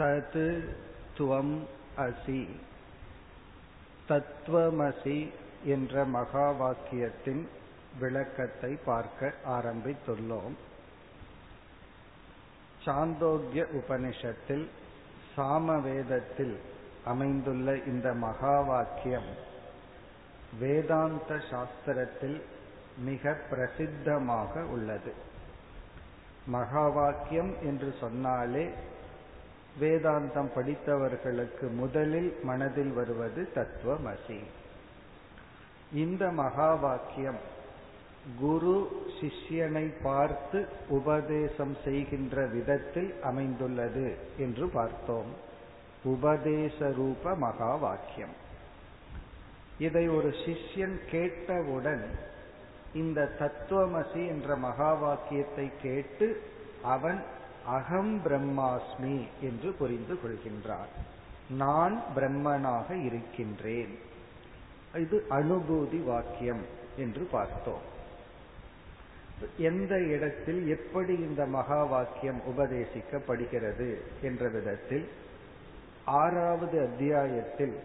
தது துவம் அசி. தத்துவமசி என்ற மகா வாக்கியத்தின் விளக்கத்தை பார்க்க ஆரம்பித்துள்ளோம். சாந்தோக்கிய உபனிஷத்தில் சாமவேதத்தில் அமைந்துள்ள இந்த மகா வாக்கியம் வேதாந்த சாஸ்திரத்தில் மிக பிரசித்தமாக உள்ளது. மகா வாக்கியம் என்று சொன்னாலே வேதாந்தம் படித்தவர்களுக்கு முதலில் மனதில் வருவது தத்துவமசி. இந்த மகா வாக்கியம் குரு சிஷ்யனை பார்த்து உபதேசம் செய்கின்ற விதத்தில் அமைந்துள்ளது என்று பார்த்தோம். உபதேச ரூப மகா வாக்கியம் இதை ஒரு சிஷ்யன் கேட்டவுடன் இந்த தத்துவமசி என்ற மகா வாக்கியத்தை கேட்டு அவன் அகம் பிரம்மாஸ்மி என்று புரிந்து கொள்கின்றார். நான் பிரம்மனாக இருக்கின்றேன். இது அனுபூதி வாக்கியம் என்று பார்த்தோம். எந்த இடத்தில் எப்படி இந்த மகா வாக்கியம் உபதேசிக்கப்படுகிறது என்ற விதத்தில் ஆறாவது அத்தியாயத்தில்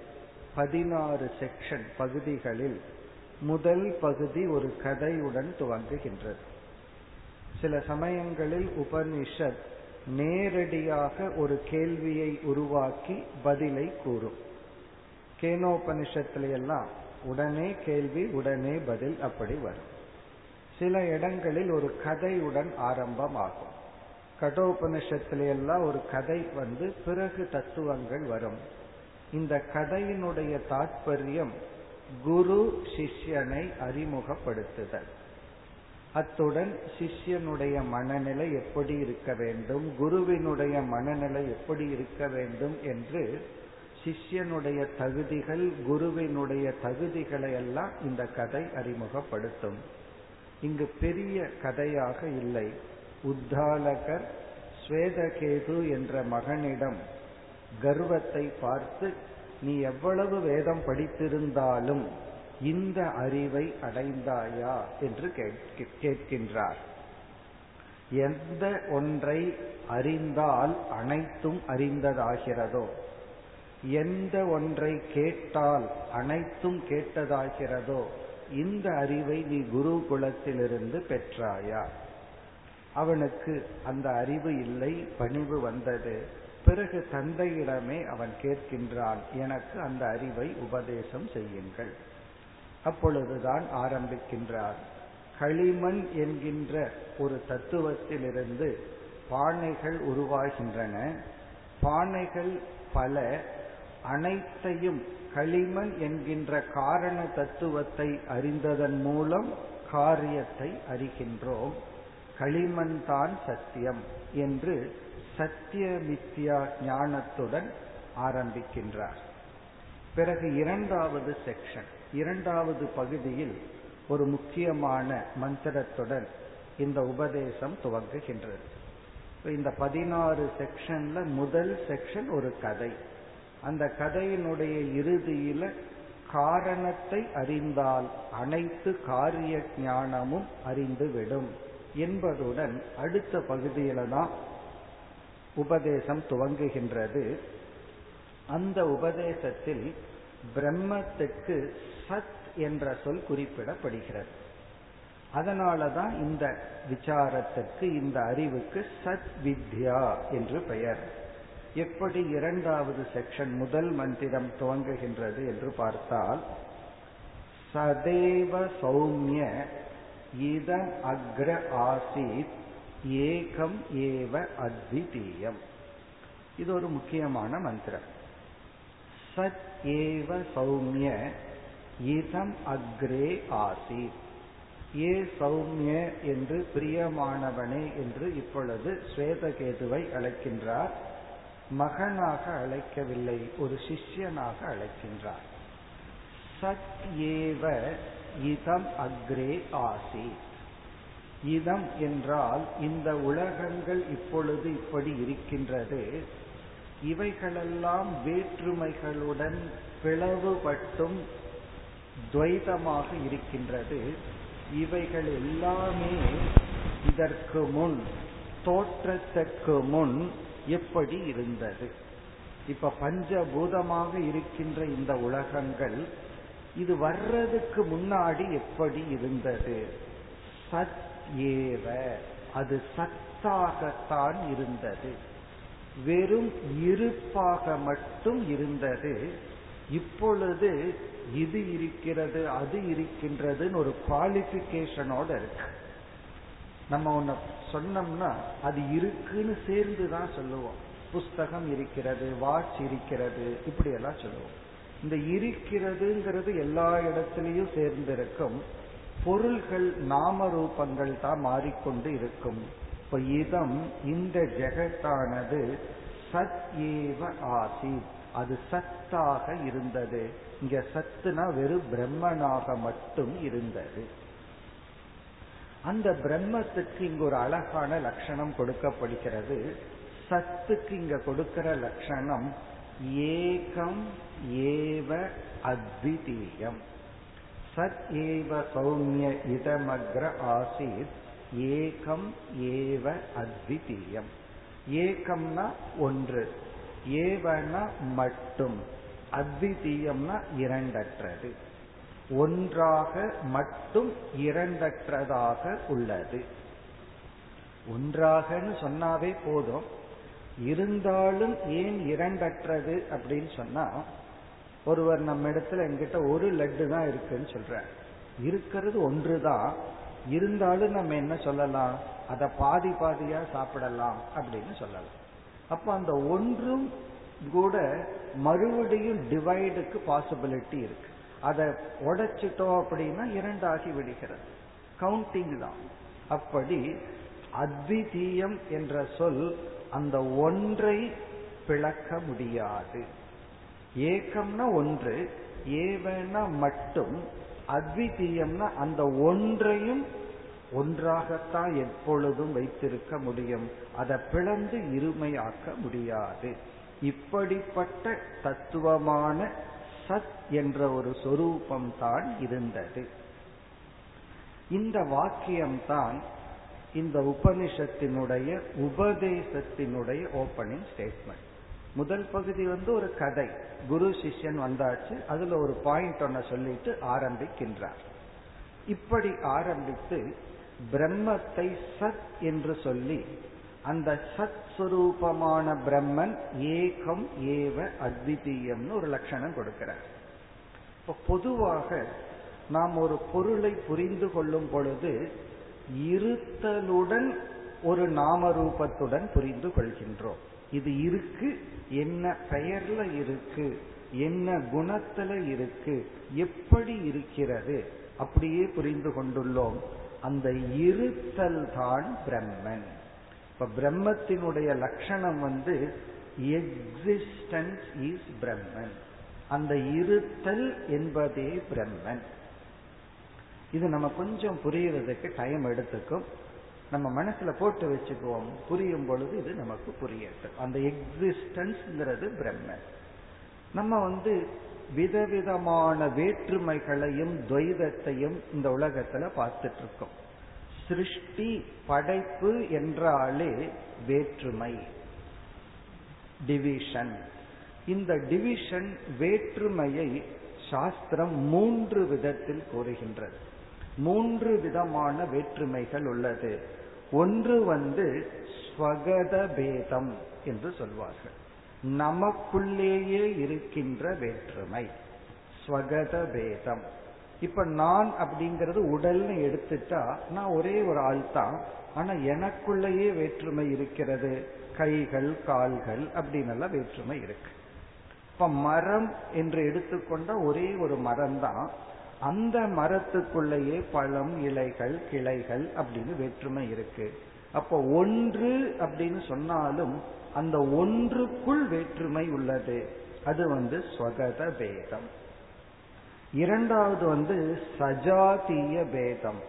பதினாறு செக்ஷன் பகுதிகளில் முதல் பகுதி ஒரு கதையுடன் துவங்குகின்றது. சில சமயங்களில் உபனிஷத் நேரடியாக ஒரு கேள்வியை உருவாக்கி பதிலை கூறும். கேனோபனிஷத்துல எல்லாம் உடனே கேள்வி உடனே பதில் அப்படி வரும். சில இடங்களில் ஒரு கதையுடன் ஆரம்பமாகும். கடோபனிஷத்துல எல்லாம் ஒரு கதை வந்து பிறகு தத்துவங்கள் வரும். இந்த கதையினுடைய தாற்பயம் குரு சிஷ்யனை அறிமுகப்படுத்துதல். அத்துடன் சிஷ்யனுடைய மனநிலை எப்படி இருக்க வேண்டும் குருவினுடைய மனநிலை எப்படி இருக்க வேண்டும் என்று சிஷ்யனுடைய தகுதிகள் குருவினுடைய தகுதிகளை எல்லாம் இந்த கதை அறிமுகப்படுத்தும். இங்கு பெரிய கதையாக இல்லை. உத்தாலகர் ஸ்வேதகேது என்ற மகனிடம் கர்வத்தை பார்த்து நீ எவ்வளவு வேதம் படித்திருந்தாலும் இந்த அறிவை அடைந்தாயா என்று கேட்கின்றார். எந்த ஒன்றை அறிந்தால் அனைத்தும் அறிந்ததாகிறதோ எந்த ஒன்றை கேட்டால் அனைத்தும் கேட்டதாகிறதோ இந்த அறிவை நீ குருகுலத்திலிருந்து பெற்றாயா? அவனுக்கு அந்த அறிவு இல்லை பணிவு வந்தது. பிறகு தந்தையிடமே அவன் கேட்கின்றான் எனக்கு அந்த அறிவை உபதேசம் செய்யுங்கள். அப்பொழுதுதான் ஆரம்பிக்கின்றார். களிமண் என்கின்ற ஒரு தத்துவத்திலிருந்து பானைகள் உருவாகின்றன. பானைகள் பல அனைத்தையும் களிமண் என்கின்ற காரண தத்துவத்தை அறிந்ததன் மூலம் காரியத்தை அறிகின்றோம். களிமண் தான் சத்தியம் என்று சத்தியமித்யா ஞானத்துடன் ஆரம்பிக்கின்றார். பிறகு இரண்டாவது செக்ஷன். இரண்டாவது பகுதியில் ஒரு முக்கியமான மந்திரத்துடன் இந்த உபதேசம் துவங்குகின்றது. இந்த பதினாறு செக்ஷன்ல முதல் செக்ஷன் ஒரு கதை. அந்த கதையினுடைய இறுதியில காரணத்தை அறிந்தால் அனைத்து காரிய ஞானமும் அறிந்துவிடும் என்பதுடன் அடுத்த பகுதியில தான் உபதேசம் துவங்குகின்றது. அந்த உபதேசத்தில் பிரம்மத்துக்கு சத் என்ற சொல் குறிப்பிடப்படுகிறது. அதனாலதான் இந்த விசாரத்துக்கு இந்த அறிவுக்கு சத் வித்யா என்று பெயர். எப்படி இரண்டாவது செக்ஷன் முதல் மந்திரம் துவங்குகின்றது என்று பார்த்தால் சதேவ சௌமிய இதம் அக்ர ஆசித் ஏகம் ஏவ அத்விதீயம். இது ஒரு முக்கியமான மந்திரம். சத் ஏவ சௌமிய இதம் அக்ரே ஆசி ஏ சௌமிய என்று பிரியமானவனே என்று இப்பொழுது ஸ்வேதகேதுவை அழைக்கின்றார். மகனாக அழைக்கவில்லை ஒரு சிஷ்யனாக அழைக்கின்றார். சத் ஏவ இதம் அக்ரே ஆசி இதம் என்றால் இந்த உலகங்கள் இப்பொழுது இப்படி இருக்கின்றது. இவைகளெல்லாம் வேற்றுமைகளுடன் பிளவுபட்டும் துவைதமாக இருக்கின்றது. இவைகள் எல்லாமே இதற்கு முன் தோற்றத்திற்கு முன் எப்படி இருந்தது? இப்ப பஞ்சபூதமாக இருக்கின்ற இந்த உலகங்கள் இது வர்றதுக்கு முன்னாடி எப்படி இருந்தது? சத் ஏவ அது சத்தாகத்தான் இருந்தது. வெறும் இருப்பாக மட்டும் இருந்தது இப்பொழுது இது இருக்கிறது அது இருக்கின்றதுன்னு ஒரு குவாலிபிகேஷனோட இருக்கு. நம்ம ஒன்ன சொன்னோம்னா அது இருக்குன்னு சேர்ந்து தான் சொல்லுவோம். புஸ்தகம் இருக்கிறது வாட்ச் இருக்கிறது இப்படி எல்லாம் சொல்லுவோம். இந்த இருக்கிறதுங்கிறது எல்லா இடத்திலையும் சேர்ந்திருக்கும். பொருள்கள் நாம ரூபங்கள் தான் மாறிக்கொண்டு இருக்கும். இப்ப இதம் இந்த ஜெகத்தானது சத் ஏவ ஆசி. அது சத்தாக இருந்தது. இங்க சத்துனா வெறும் பிரம்மனாக மட்டும் இருந்தது. அந்த பிரம்மத்துக்கு இங்க ஒரு அழகான லட்சணம் கொடுக்கப்படுகிறது. சத்துக்கு இங்க கொடுக்கிற லட்சணம் ஏகம் ஏவ அத்விதீயம். சத் ஏவ சௌமிய இதமக்ர ஆசீத் ஏகம் ஏவ அத்விதீயம். ஏகம்னா ஒன்று ஏவனா மட்டும் அத்விதீயம்னா இரண்டற்றது. ஒன்றாக மட்டும் இரண்டற்றதாக உள்ளது. ஒன்றாகன்னு சொன்னாவே போதும். இருந்தாலும் ஏன் இரண்டற்றது அப்படின்னு சொன்னா ஒருவர் நம்ம இடத்துல எங்கிட்ட ஒரு லட்டு தான் இருக்குன்னு சொல்ற இருக்கிறது ஒன்று தான் இருந்தாலும் நம்ம என்ன சொல்லலாம்? அதை பாதி பாதியா சாப்பிடலாம் அப்படின்னு சொல்லலாம். அப்ப அந்த ஒன்றும் கூட மறுபடியும் டிவைடுக்கு பாசிபிலிட்டி இருக்கு. அதை உடைச்சிட்டோம் அப்படின்னா இரண்டாகி விடுகிறது. கவுண்டிங் தான். அப்படி அத்விதீயம் என்ற சொல் அந்த ஒன்றை பிளக்க முடியாது. ஏக்கம்னா ஒன்று ஏவனா மட்டும் அத்விதீயம்னா அந்த ஒன்றையும் ஒன்றாகத்தான் எப்பொழுதும் வைத்திருக்க முடியும். அதை பிளந்து இருமையாக்க முடியாது. இப்படிப்பட்ட தத்துவமான சத் என்ற ஒரு சொரூபம் தான் இருந்தது. இந்த வாக்கியம்தான் இந்த உபனிஷத்தினுடைய உபதேசத்தினுடைய ஓபனிங் ஸ்டேட்மெண்ட் முதல் பகுதி வந்து ஒரு கதை. குரு சிஷ்யன் வந்தாச்சு. அதுல ஒரு பாயிண்ட் ஒன்ன சொல்லிட்டு ஆரம்பிக்கின்றார். இப்படி ஆரம்பித்து பிரம்மத்தை சத் என்று சொல்லி அந்த சத் சுரூபமான பிரம்மன் ஏகம் ஏவ அத்விதீயம்னு ஒரு லட்சணம் கொடுக்கிறார். இப்ப பொதுவாக நாம் ஒரு பொருளை புரிந்து கொள்ளும் பொழுது இருத்தலுடன் ஒரு நாம ரூபத்துடன் புரிந்து கொள்கின்றோம். இது இருக்கு என்ன பெயர்ல இருக்கு என்ன குணத்துல இருக்கு எப்படி இருக்கிறது அப்படியே புரிந்து கொண்டுள்ளோம். அந்த இருத்தல் தான் பிரம்மன். இப்ப பிரம்மத்தினுடைய லட்சணம் வந்து எக்ஸிஸ்டன்ஸ் இஸ் பிரம்மன் அந்த இருத்தல் என்பதே பிரம்மன். இது நம்ம கொஞ்சம் புரியறதுக்கு டைம் எடுத்துக்கும். நம்ம மனசுல போட்டு வச்சுக்குவோம். புரியும் பொழுது இது நமக்கு புரியட்டும். அந்த எக்ஸிஸ்டன்ஸ்ங்கிறது பிரம்ம. நம்ம வந்து விதவிதமான வேற்றுமைகளையும் துவைதத்தையும் இந்த உலகத்துல பார்த்துட்டு இருக்கோம் சிருஷ்டி படைப்பு என்றாலே வேற்றுமை. டிவிஷன் இந்த டிவிஷன் வேற்றுமையை சாஸ்திரம் மூன்று விதத்தில் கூறுகின்றது. மூன்று விதமான வேற்றுமைகள் உள்ளது. ஒன்று வந்து ஸ்வகத பேதம் என்று சொல்வார்கள். நமக்குள்ளேயே இருக்கின்ற வேற்றுமை ஸ்வகத பேதம் இப்ப நான் அப்படிங்கிறது உடல்னு எடுத்துட்டா நான் ஒரே ஒரு ஆள் தான் ஆனா எனக்குள்ளேயே வேற்றுமை இருக்கிறது. கைகள் கால்கள் அப்படின்னு எல்லாம் வேற்றுமை இருக்கு. இப்ப மரம் என்று எடுத்துக்கொண்ட ஒரே ஒரு மரம் தான் அந்த மரத்துக்குள்ளேயே பழம் இலைகள் கிளைகள் அப்படின்னு வேற்றுமை இருக்கு. அப்போ ஒன்று அப்படின்னு சொன்னாலும் அந்த ஒன்றுக்குள் வேற்றுமை உள்ளது. அது வந்து ஸ்வகத பேதம். இரண்டாவது வந்து சஜாத்திய பேதம்.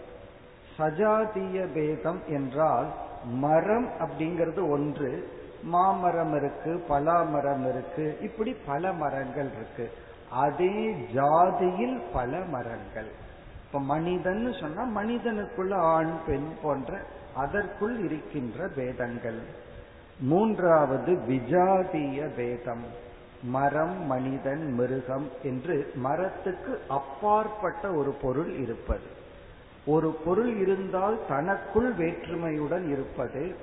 சஜாத்திய பேதம் என்றால் மரம் அப்படிங்கிறது ஒன்று. மாமரம் இருக்கு பலாமரம் இருக்கு இப்படி பல மரங்கள் இருக்கு. அதே ஜாதியில் பல மரங்கள். இப்ப மனிதன் சொன்னா மனிதனுக்குள்ள ஆண் பெண் போன்ற அதற்குள் இருக்கின்ற பேதங்கள். மூன்றாவது விஜாதிய பேதம். மரம் மனிதன் மிருகம் என்று மரத்துக்கு அப்பாற்பட்ட ஒரு பொருள் இருப்பது. ஒரு பொருள் இருந்தால் தனக்குள் வேற்றுமையுடன் இருப்பது.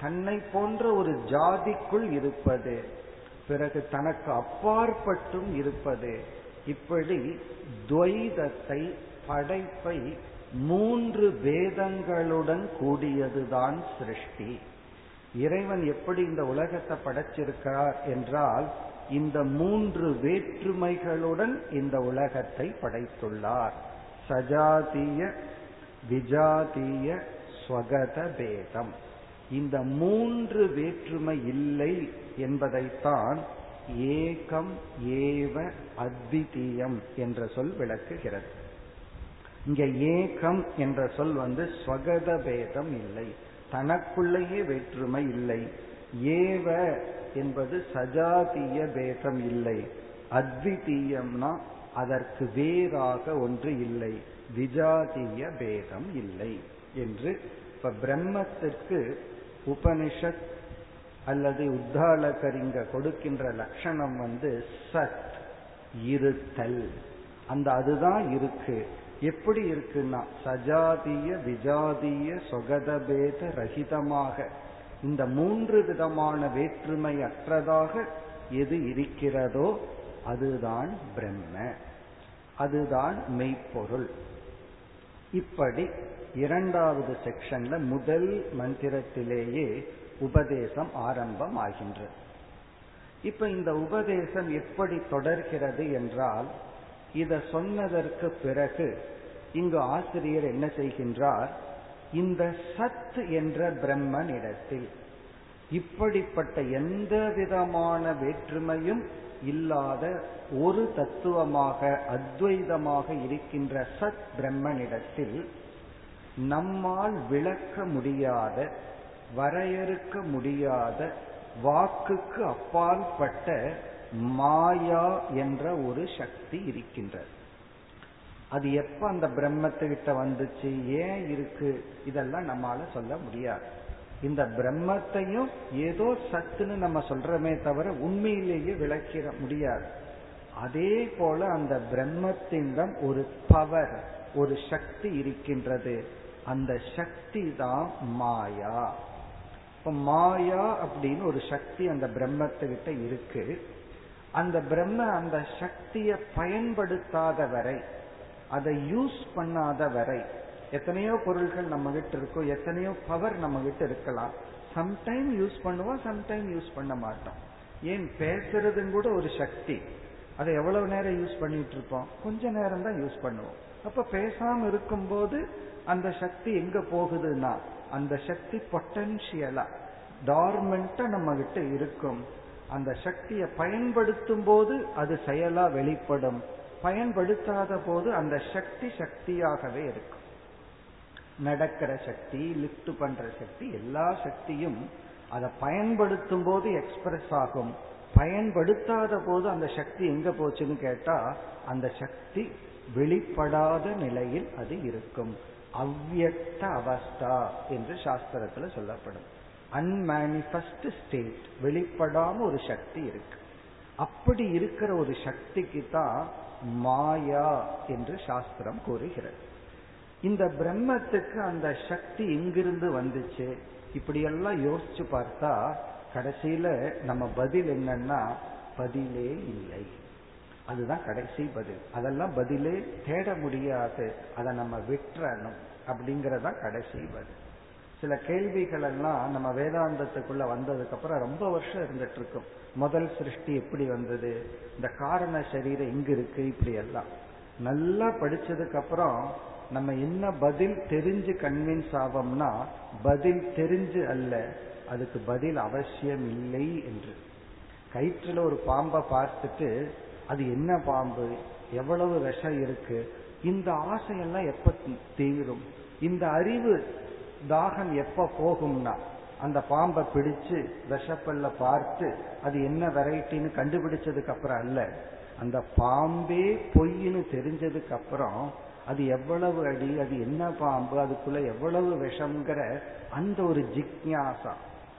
தன்னை போன்ற ஒரு ஜாதிக்குள் இருப்பது. பிறகு தனக்கு அப்பாற்பட்டும் இருப்பது. இப்படி துவைதத்தை படைப்பை மூன்று வேதங்களுடன் கூடியதுதான் சிருஷ்டி. இறைவன் எப்படி இந்த உலகத்தை படைச்சிருக்கிறார் என்றால் இந்த மூன்று வேற்றுமைகளுடன் இந்த உலகத்தை படைத்துள்ளார். சஜாதிய விஜாதிய ஸ்வகத பேதம். இந்த மூன்று வேற்றுமை இல்லை என்பதைத்தான் ஏகம் ஏவ அத்விதீயம் என்ற சொல் விளக்குகிறது. இங்க ஏகம் என்ற சொல் வந்து ஸ்வகத பேதம் இல்லை. தனக்குள்ளேயே வேற்றுமை இல்லை. ஏவ என்பது சஜாதீய பேதம் இல்லை. அத்விதீயம்னா அதற்கு வேறாக ஒன்று இல்லை. விஜாதிய பேதம் இல்லை என்று இப்ப பிரம்மத்திற்கு உபனிஷத் அல்லது உத்தாலகரிங்க கொடுக்கின்ற லட்சணம் வந்து சத் இருத்தல். அந்த அதுதான் இருக்கு. எப்படி இருக்குன்னா சஜாதிய விஜாதிய சொகதபேத ரகிதமாக இந்த மூன்று விதமான வேற்றுமை அற்றதாக எது இருக்கிறதோ அதுதான் பிரம்ம. அதுதான் மெய்ப்பொருள். இப்படி இரண்டாவது செக்ஷன்ல முதல் மந்திரத்திலேயே உபதேசம் ஆரம்பம் ஆகின்றது இப்ப இந்த உபதேசம் எப்படி தொடர்கிறது என்றால் இத சொன்னதற்கு பிறகு இங்கு ஆசிரியர் என்ன செய்கின்றார்? இந்த சத் என்ற பிரம்மன் இடத்தில் இப்படிப்பட்ட எந்த விதமான வேற்றுமையும் இல்லாத ஒரு தத்துவமாக அத்வைதமாக இருக்கின்ற சத் பிரம்மனிடத்தில் நம்மால் விளக்க முடியாத வரையறுக்க முடியாத வாக்குக்கு அப்பாற்பட்ட மாயா என்ற ஒரு சக்தி இருக்கின்றது. அது எப்ப அந்த பிரம்மத்துக்கிட்ட வந்துச்சு ஏன் இருக்கு இதெல்லாம் நம்மால சொல்ல முடியாது. இந்த பிரம்மத்தையும் ஏதோ சத்துன்னு நம்ம சொல்றமே தவிர உண்மையிலேயே விளக்கிட முடியாது. அதே போல அந்த பிரம்மத்திடம் ஒரு பவர் ஒரு சக்தி இருக்கின்றது. அந்த சக்தி தான் மாயா. இப்ப மாயா அப்படின்னு ஒரு சக்தி அந்த பிரம்மத்துக்கிட்ட இருக்கு. அந்த பிரம்ம அந்த சக்தியை பயன்படுத்தாத வரை அதை யூஸ் பண்ணாத வரை எத்தனையோ பொருள்கள் நம்ம கிட்ட இருக்கும் எத்தனையோ பவர் நம்ம கிட்ட இருக்கலாம். சம்டைம் யூஸ் பண்ணுவோம் சம்டைம் யூஸ் பண்ண மாட்டோம். ஏன் பேசுறதும் கூட ஒரு சக்தி. அதை எவ்வளவு நேரம் யூஸ் பண்ணிட்டு இருப்போம்? கொஞ்ச நேரம் தான் யூஸ் பண்ணுவோம். அப்ப பேசாம இருக்கும்போது அந்த சக்தி எங்க போகுதுன்னா அந்த சக்தி பொட்டன்ஷியலா டார்மெண்டா நம்ம கிட்ட இருக்கும். அந்த சக்தியை பயன்படுத்தும் போது அது செயலா வெளிப்படும். பயன்படுத்தாத போது அந்த சக்தி சக்தியாகவே இருக்கும். நடக்கிற சக்தி லிப்ட் பண்ற சக்தி எல்லா சக்தியும் அதை பயன்படுத்தும் போது எக்ஸ்பிரஸ் ஆகும். பயன்படுத்தாத போது அந்த சக்தி எங்க போச்சுன்னு கேட்டா அந்த சக்தி வெளிப்படாத நிலையில் அது இருக்கும். அவ்வியக்த அவஸ்தா என்று சாஸ்திரத்துல சொல்லப்படும். அன்மேனிபெஸ்ட் ஸ்டேட் வெளிப்படாம ஒரு சக்தி இருக்கு. அப்படி இருக்கிற ஒரு சக்திக்கு தான் மாயா என்று சாஸ்திரம் கூறுகிறது. இந்த பிரம்மத்துக்கு அந்த சக்தி எங்கிருந்து வந்துச்சு? இப்படியெல்லாம் யோசிச்சு பார்த்தா கடைசியில நம்ம பதில் என்னன்னா பதிலே இல்லை. அதுதான் கடைசி பதில். அதெல்லாம் பதிலே தேட முடியாது. அதை நம்ம விட்டுறணும் அப்படிங்கறதா கடைசி பதில். சில கேள்விகள் எல்லாம் நம்ம வேதாந்தத்துக்குள்ள வந்ததுக்கு அப்புறம் ரொம்ப வருஷம் இருந்துட்டு இருக்கும் முதல் சிருஷ்டி எப்படி வந்தது? இந்த காரண சரீரம் எங்க இருக்கு? இப்படி எல்லாம் நல்லா படிச்சதுக்கு அப்புறம் நம்ம என்ன பதில் தெரிஞ்சு கன்வின்ஸ் ஆவோம்னா பதில் தெரிஞ்சு அல்ல அதுக்கு பதில் அவசியம் இல்லை என்று. கயிற்றுல ஒரு பாம்பை பார்த்துட்டு அது என்ன பாம்பு? எவ்வளவு விஷம் இருக்கு? இந்த ஆசையெல்லாம் எப்ப தீரும்? இந்த அறிவு தாகம் எப்ப போகும்னா அந்த பாம்பை பிடிச்சு விஷப்பல்ல பார்த்து அது என்ன வெரைட்டின்னு கண்டுபிடிச்சதுக்கு அப்புறம் அல்ல. அந்த பாம்பே பொய்ன்னு தெரிஞ்சதுக்கு அப்புறம் அது எவ்வளவு அடி அது என்ன பாம்பு அதுக்குள்ள எவ்வளவு விஷம்ங்கிற அந்த ஒரு ஜிக்யாசா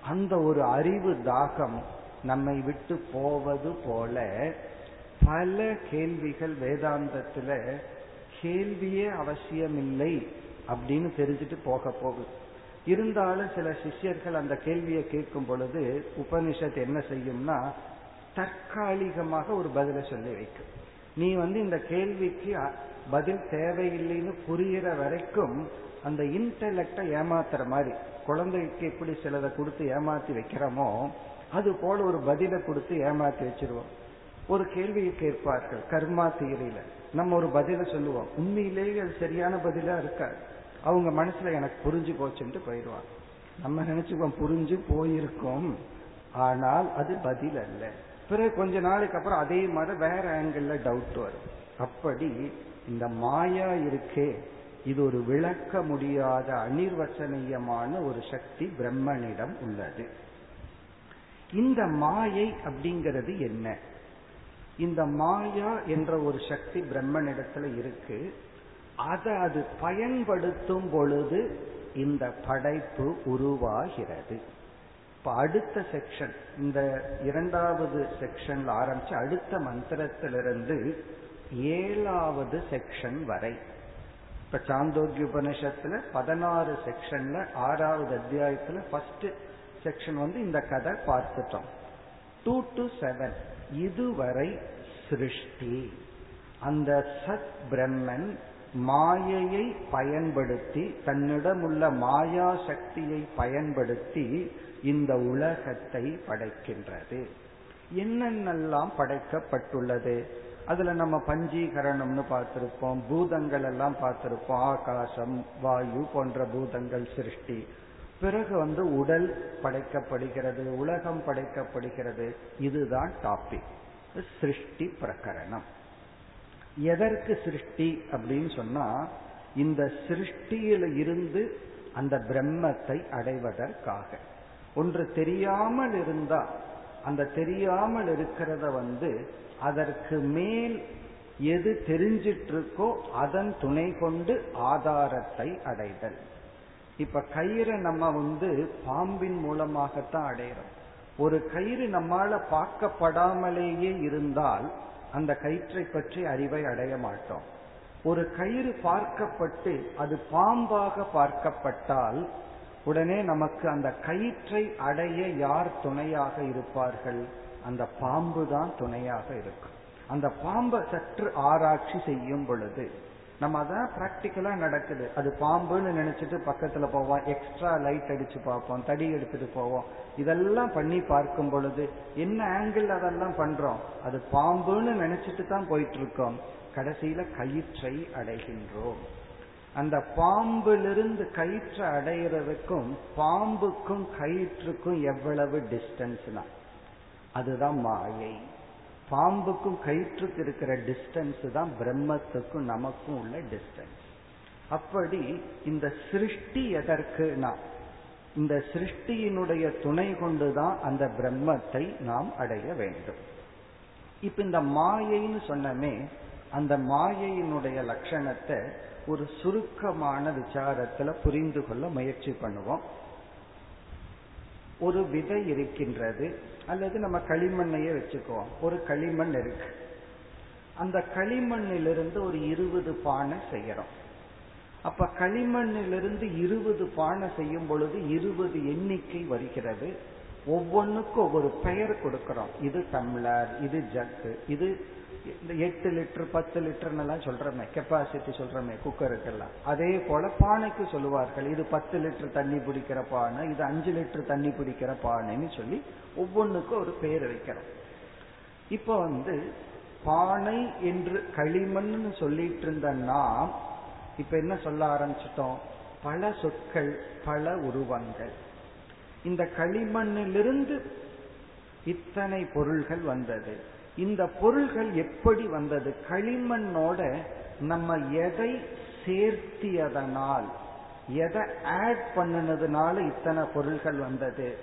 அந்த ஒரு அறிவு தாகம் நம்மை விட்டு போவது போல பல கேள்விகள் வேதாந்தத்துல கேள்வியே அவசியமில்லை அப்படின்னு தெரிஞ்சுட்டு போக போகுது. இருந்தாலும் சில சிஷ்யர்கள் அந்த கேள்வியை கேட்கும் பொழுது உபனிஷத் என்ன செய்யும்னா தற்காலிகமாக ஒரு பதில சொல்லி வைக்கும். நீ வந்து இந்த கேள்விக்கு பதில் தேவையில்லைன்னு புரிகிற வரைக்கும் அந்த இன்டலெக்டை ஏமாத்துற மாதிரி குழந்தைக்கு எப்படி சிலதை கொடுத்து ஏமாத்தி வைக்கிறோமோ அது போல ஒரு பதிலை கொடுத்து ஏமாத்தி வச்சிருவோம். ஒரு கேள்வியை கேட்பார்கள் கர்மா தியரியில நம்ம ஒரு பதில சொல்லுவோம். உண்மையிலேயே அது சரியான பதிலா இருக்காது. அவங்க மனசுல எனக்கு புரிஞ்சு போச்சுட்டு போயிடுவாங்க. நம்ம நினைச்சுக்குவோம் புரிஞ்சு போயிருக்கோம். ஆனால் அது பதில் அல்ல. பிறகு கொஞ்ச நாளுக்கு அப்புறம் அதே மாதிரி வேற ஆங்கிள் டவுட் வரும். அப்படி இந்த மாயா இருக்கே இது ஒரு விளக்க முடியாத அனிர்வச்சனீயமான ஒரு சக்தி பிரம்மனிடம் உள்ளது. இந்த மாயை அப்படிங்கிறது என்ன? இந்த மாயா என்ற ஒரு சக்தி பிரம்மனிடத்துல இருக்கு. அதை அது பயன்படுத்தும் பொழுது இந்த படைப்பு உருவாகிறது. இப்ப அடுத்த செக்ஷன் இந்த இரண்டாவது செக்ஷன்ல ஆரம்பிச்சு அடுத்த மந்திரத்திலிருந்து ஏழாவது செக்ஷன் வரை. இப்ப சாந்தோக்கிய உபனிஷத்துல பதினாறு செக்ஷன்ல ஆறாவது அத்தியாயத்துல ஃபர்ஸ்ட் செக்ஷன் வந்து இந்த கதை பார்த்துட்டோம். டூ டு செவன் இதுவரை சிருஷ்டி. அந்த சத் பிரம்மன் மாயையை பயன்படுத்தி தன்னிடம் உள்ள மாயா சக்தியை பயன்படுத்தி இந்த உலகத்தை படைக்கின்றது. என்னென்னலாம் படைக்கப்பட்டுள்ளது? அதுல நம்ம பஞ்சீகரணம்னு பார்த்திருப்போம் பூதங்கள் எல்லாம் பார்த்திருப்போம் ஆகாசம் வாயு போன்ற பூதங்கள் சிருஷ்டி. பிறகு வந்து உடல் படைக்கப்படுகிறது உலகம் படைக்கப்படுகிறது. இதுதான் டாபிக் சிருஷ்டி பிரகரணம். எதற்கு சிருஷ்டி அப்படின்னு சொன்னா இந்த சிருஷ்டியில இருந்து அந்த பிரம்மத்தை அடைவதற்காக. ஒன்று தெரியாமல் இருந்தா அந்த தெரியாமல் இருக்கிறத வந்து அதற்கு மேல் எது தெரிஞ்சிட்டு இருக்கோ அதன் துணை கொண்டு ஆதாரத்தை அடைதல். இப்ப கயிறை நம்ம வந்து பாம்பின் மூலமாகத்தான் அடையிறோம். ஒரு கயிறு நம்மால பார்க்கப்படாமலேயே இருந்தால் அந்த கயிற்றை பற்றி அறிவை அடைய மாட்டோம். ஒரு கயிறு பார்க்கப்பட்டு அது பாம்பாக பார்க்கப்பட்டால் உடனே நமக்கு அந்த கயிற்றை அடைய யார் துணையாக இருப்பார்கள்? அந்த பாம்பு தான் துணையாக இருக்கும். அந்த பாம்பை சற்று ஆராய்ச்சி செய்யும் பொழுது நம்ம அதான் பிராக்டிக்கலா நடக்குது. அது பாம்புன்னு நினைச்சிட்டு பக்கத்துல போவோம். எக்ஸ்ட்ரா லைட் அடிச்சு பார்ப்போம். தடி எடுத்துட்டு போவோம். இதெல்லாம் பண்ணி பார்க்கும் பொழுது என்ன ஆங்கிள் அதெல்லாம் பண்றோம்? அது பாம்புன்னு நினைச்சிட்டு தான் போயிட்டு இருக்கோம் கடைசியில கயிற்றை அடைகின்றோம். அந்த பாம்பிலிருந்து கயிற்றை அடைகிறதுக்கும் பாம்புக்கும் கயிற்றுக்கும் எவ்வளவு டிஸ்டன்ஸ்னா அதுதான் மாயை. பாம்புக்கும் கயிற்றுக்கு இருக்கிற டிஸ்டன்ஸ் தான் பிரம்மத்துக்கும் நமக்கும் உள்ள டிஸ்டன்ஸ் அப்படி இந்த சிருஷ்டி எதற்குனா இந்த சிருஷ்டியினுடைய துணை கொண்டுதான் அந்த பிரம்மத்தை நாம் அடைய வேண்டும். இப்ப இந்த மாயைன்னு சொன்னமே அந்த மாயையினுடைய லட்சணத்தை ஒரு சுருக்கமான விசாரத்துல புரிந்து கொள்ள முயற்சி பண்ணுவோம். ஒரு விதை இருக்கின்றது. அல்லது நம்ம களிமண்ணையே வச்சுக்குவோம். ஒரு களிமண் இருக்கு. அந்த களிமண்ணிலிருந்து ஒரு இருபது பானை செய்யறோம். அப்ப களிமண்ணிலிருந்து இருபது பானை செய்யும் பொழுது இருபது எண்ணிக்கை வருகிறது. ஒவ்வொன்றுக்கும் ஒவ்வொரு பெயர் கொடுக்கிறோம். இது டம்ளர் இது ஜக்கு இது இந்த எட்டு லிட்டர் பத்து லிட்டர்னு எல்லாம் சொல்றோமே கெப்பாசிட்டி சொல்றோமே குக்கருக்கெல்லாம் அதே போல பானைக்கு சொல்லுவார்கள் இது பத்து லிட்டர் தண்ணி பிடிக்கிற பானை இது அஞ்சு லிட்டர் தண்ணி பிடிக்கிற பானைன்னு சொல்லி ஒவ்வொன்றுக்கும் ஒரு பெயர் வைக்கிறோம். இப்போ வந்து பானை என்று களிமண்னு சொல்லிட்டு இருந்த நாம் இப்ப என்ன சொல்ல ஆரம்பிச்சிட்டோம்? பல சொற்கள் பல உருவங்கள். இந்த களிமண்ணிலிருந்து இத்தனை பொருள்கள் வந்தது. இந்த பொருள்கள் எப்படி வந்தது? களிமண்ணோட நம்ம எதை சேர்த்தியதனால் எதை ஆட் பண்ணினதுனால இத்தனை பொருள்கள் வந்தது?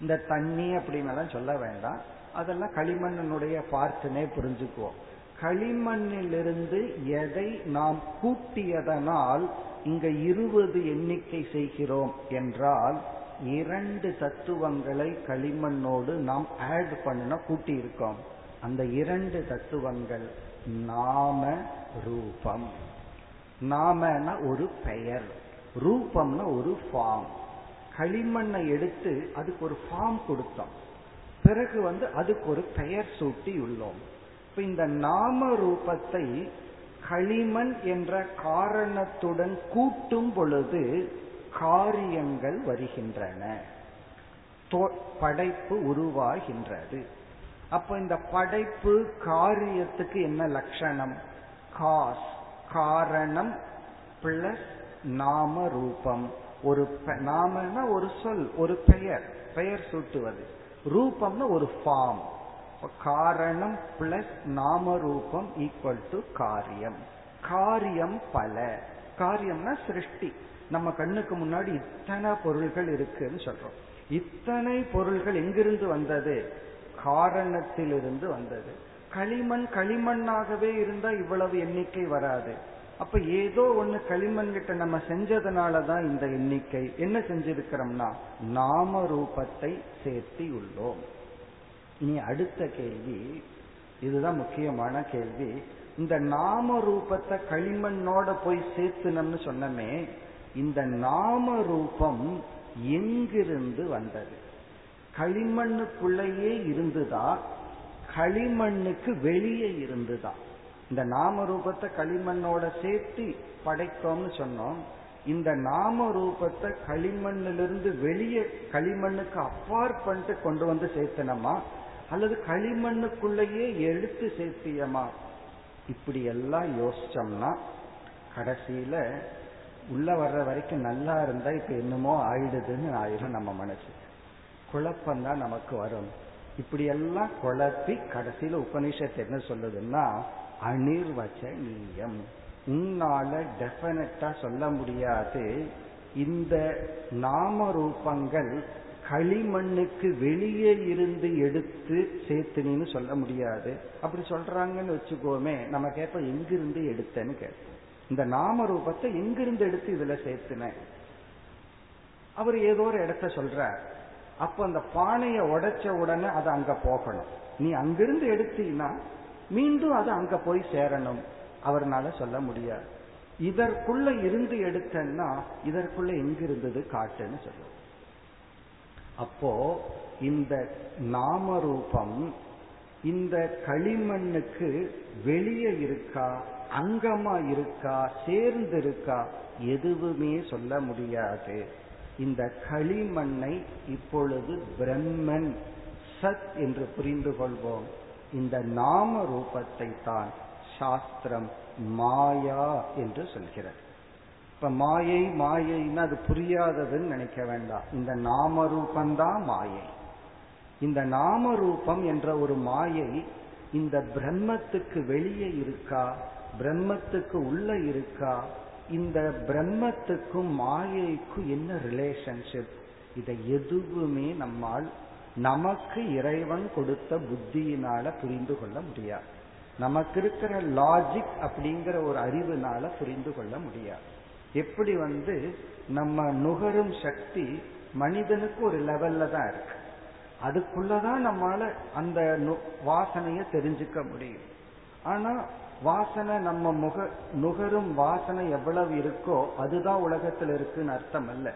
இந்த தண்ணி அப்படின்னு சொல்ல வேண்டாம். அதெல்லாம் களிமண்ணினுடைய பார்ட்டுனே புரிஞ்சுக்குவோம். களிமண்ணிலிருந்து எதை நாம் கூட்டியதனால் இங்க இருபது எண்ணிக்கை செய்கிறோம் என்றால் இரண்டு தத்துவங்களை களிமண்ணோடு நாம் ஆட் பண்ணினா கூட்டி இருக்கோம். அந்த இரண்டு தத்துவங்கள் நாம ரூபம். நாமனா ஒரு பெயர். ரூபம்னா ஒரு ஃபார்ம் களிமண்ணை எடுத்து அதுக்கு ஒரு ஃபார்ம் கொடுத்தோம். பிறகு வந்து அதுக்கு ஒரு பெயர் சூட்டி உள்ளோம். இப்ப இந்த நாம ரூபத்தை களிமண் என்ற காரணத்துடன் கூட்டும் பொழுது காரியங்கள் வருகின்றன. படைப்பு உருவாகின்றது. அப்ப இந்த படைப்பு காரியத்துக்கு என்ன லட்சணம்? காஸ் காரணம் பிளஸ் நாம ரூபம் ஒரு நாமன்னா ஒரு சொல் ஒரு பெயர் பெயர் சூட்டுவது. ரூபம்னா ஒரு ஃபார்ம் காரணம் பிளஸ் நாம ரூபம் ஈக்குவல் டு காரியம். காரியம் பல. காரியம்னா சிருஷ்டி. நம்ம கண்ணுக்கு முன்னாடி இத்தனை பொருள்கள் இருக்குன்னு சொல்றோம். இத்தனை பொருள்கள் எங்கிருந்து வந்தது? காரணத்திலிருந்து வந்தது. களிமண் களிமண்ணாகவே இருந்தா இவ்வளவு எண்ணிக்கை வராது. அப்ப ஏதோ ஒண்ணு களிமண் கிட்ட நம்ம செஞ்சதுனாலதான் இந்த எண்ணிக்கை. என்ன செஞ்சிருக்கிறோம்னா நாம ரூபத்தை சேர்த்தி உள்ளோம். இனி அடுத்த கேள்வி இதுதான் முக்கியமான கேள்வி. இந்த நாம ரூபத்தை களிமண்ணோட போய் சேர்த்துனம்னு சொன்னமே இந்த நாம ரூபம் எங்கிருந்து வந்தது? களிமண்ணுக்குள்ளேயே இருந்துதா? களிமண்ணுக்கு வெளியே இருந்துதா? இந்த நாம ரூபத்தை களிமண்ணோட சேர்த்து படைத்தோம்னு சொன்னோம். இந்த நாம ரூபத்தை களிமண்ணிலிருந்து வெளியே களிமண்ணுக்கு அப்பாற்பட்டு கொண்டு வந்து சேர்த்தனமா? அல்லது களிமண்ணுக்குள்ளேயே எடுத்து சேர்த்தியமா? இப்படி எல்லாம் யோசிச்சோம்னா கடைசியில உள்ள வர்ற வரைக்கும் நல்லா இருந்தா இப்ப என்னமோ ஆயிடுதுன்னு ஆயிரும் நம்ம மனசு. குழப்பம்தான் நமக்கு வரும். இப்படி எல்லாம் குழப்பி கடைசியில உபனிஷத்து என்ன சொல்லுதுன்னா அனிர்வச்சனீயம். உன்னால டெபினட்டா சொல்ல முடியாது. இந்த நாம ரூபங்கள் களிமண்ணுக்கு வெளியே இருந்து எடுத்து சேர்த்துனின்னு சொல்ல முடியாது. அப்படி சொல்றாங்கன்னு வச்சுக்கோமே நம்ம கேட்போம் எங்கிருந்து எடுத்தேன்னு கேட்போம் இந்த நாம ரூபத்தை எங்கிருந்து எடுத்து இதுல சேர்த்துன? அவர் ஏதோ ஒரு இடத்த சொல்ற அப்ப அந்த பானையை உடைச்ச உடனே அது அங்க போகணும். நீ அங்கிருந்து எடுத்தீங்கன்னா மீண்டும் அது அங்க போய் சேரணும். அவர்னால சொல்ல முடியாது. இதற்குள்ள இருந்து எடுத்தேன்னா இதற்குள்ள எங்கிருந்தது காட்டுன்னு சொல்லுவோம் அப்போ இந்த நாமரூபம் இந்த களிமண்ணுக்கு வெளியே இருக்கா? அங்கமா இருக்கா சேர்ந்து இருக்கா எதுவுமே சொல்ல முடியாது. இந்த களிமண்ணை இப்பொழுது பிரம்மன் சத் என்று புரிந்து கொள்வோம். இந்த நாம ரூபத்தை தான் சாஸ்திரம் மாயா என்று சொல்கிறது. இப்ப மாயை மாயைன்னு அது புரியாததுன்னு நினைக்க வேண்டாம். இந்த நாம ரூபந்தான் மாயை. இந்த நாம ரூபம் என்ற ஒரு மாயை இந்த பிரம்மத்துக்கு வெளியே இருக்கா? பிரம்மத்துக்கு உள்ள இருக்கா? இந்த பிரம்மத்துக்கும் மாயைக்கும் என்ன ரிலேஷன்ஷிப் இதை எதுவுமே நம்மால் நமக்கு இறைவன் கொடுத்த புத்தியினால புரிந்து கொள்ள முடியாது. நமக்கு இருக்கிற லாஜிக் அப்படிங்கிற ஒரு அறிவுனால புரிந்து கொள்ள முடியாது. எப்படி வந்து நம்ம நுகரும் சக்தி மனிதனுக்கு ஒரு லெவல்ல தான் இருக்கு. அதுக்குள்ளதான் நம்மால அந்த வாசனைய தெரிஞ்சுக்க முடியும். ஆனா வாசனை நம்ம முக நுகரும் வாசனை எவ்வளவு இருக்கோ அதுதான் உலகத்தில் இருக்குன்னு அர்த்தம் அல்ல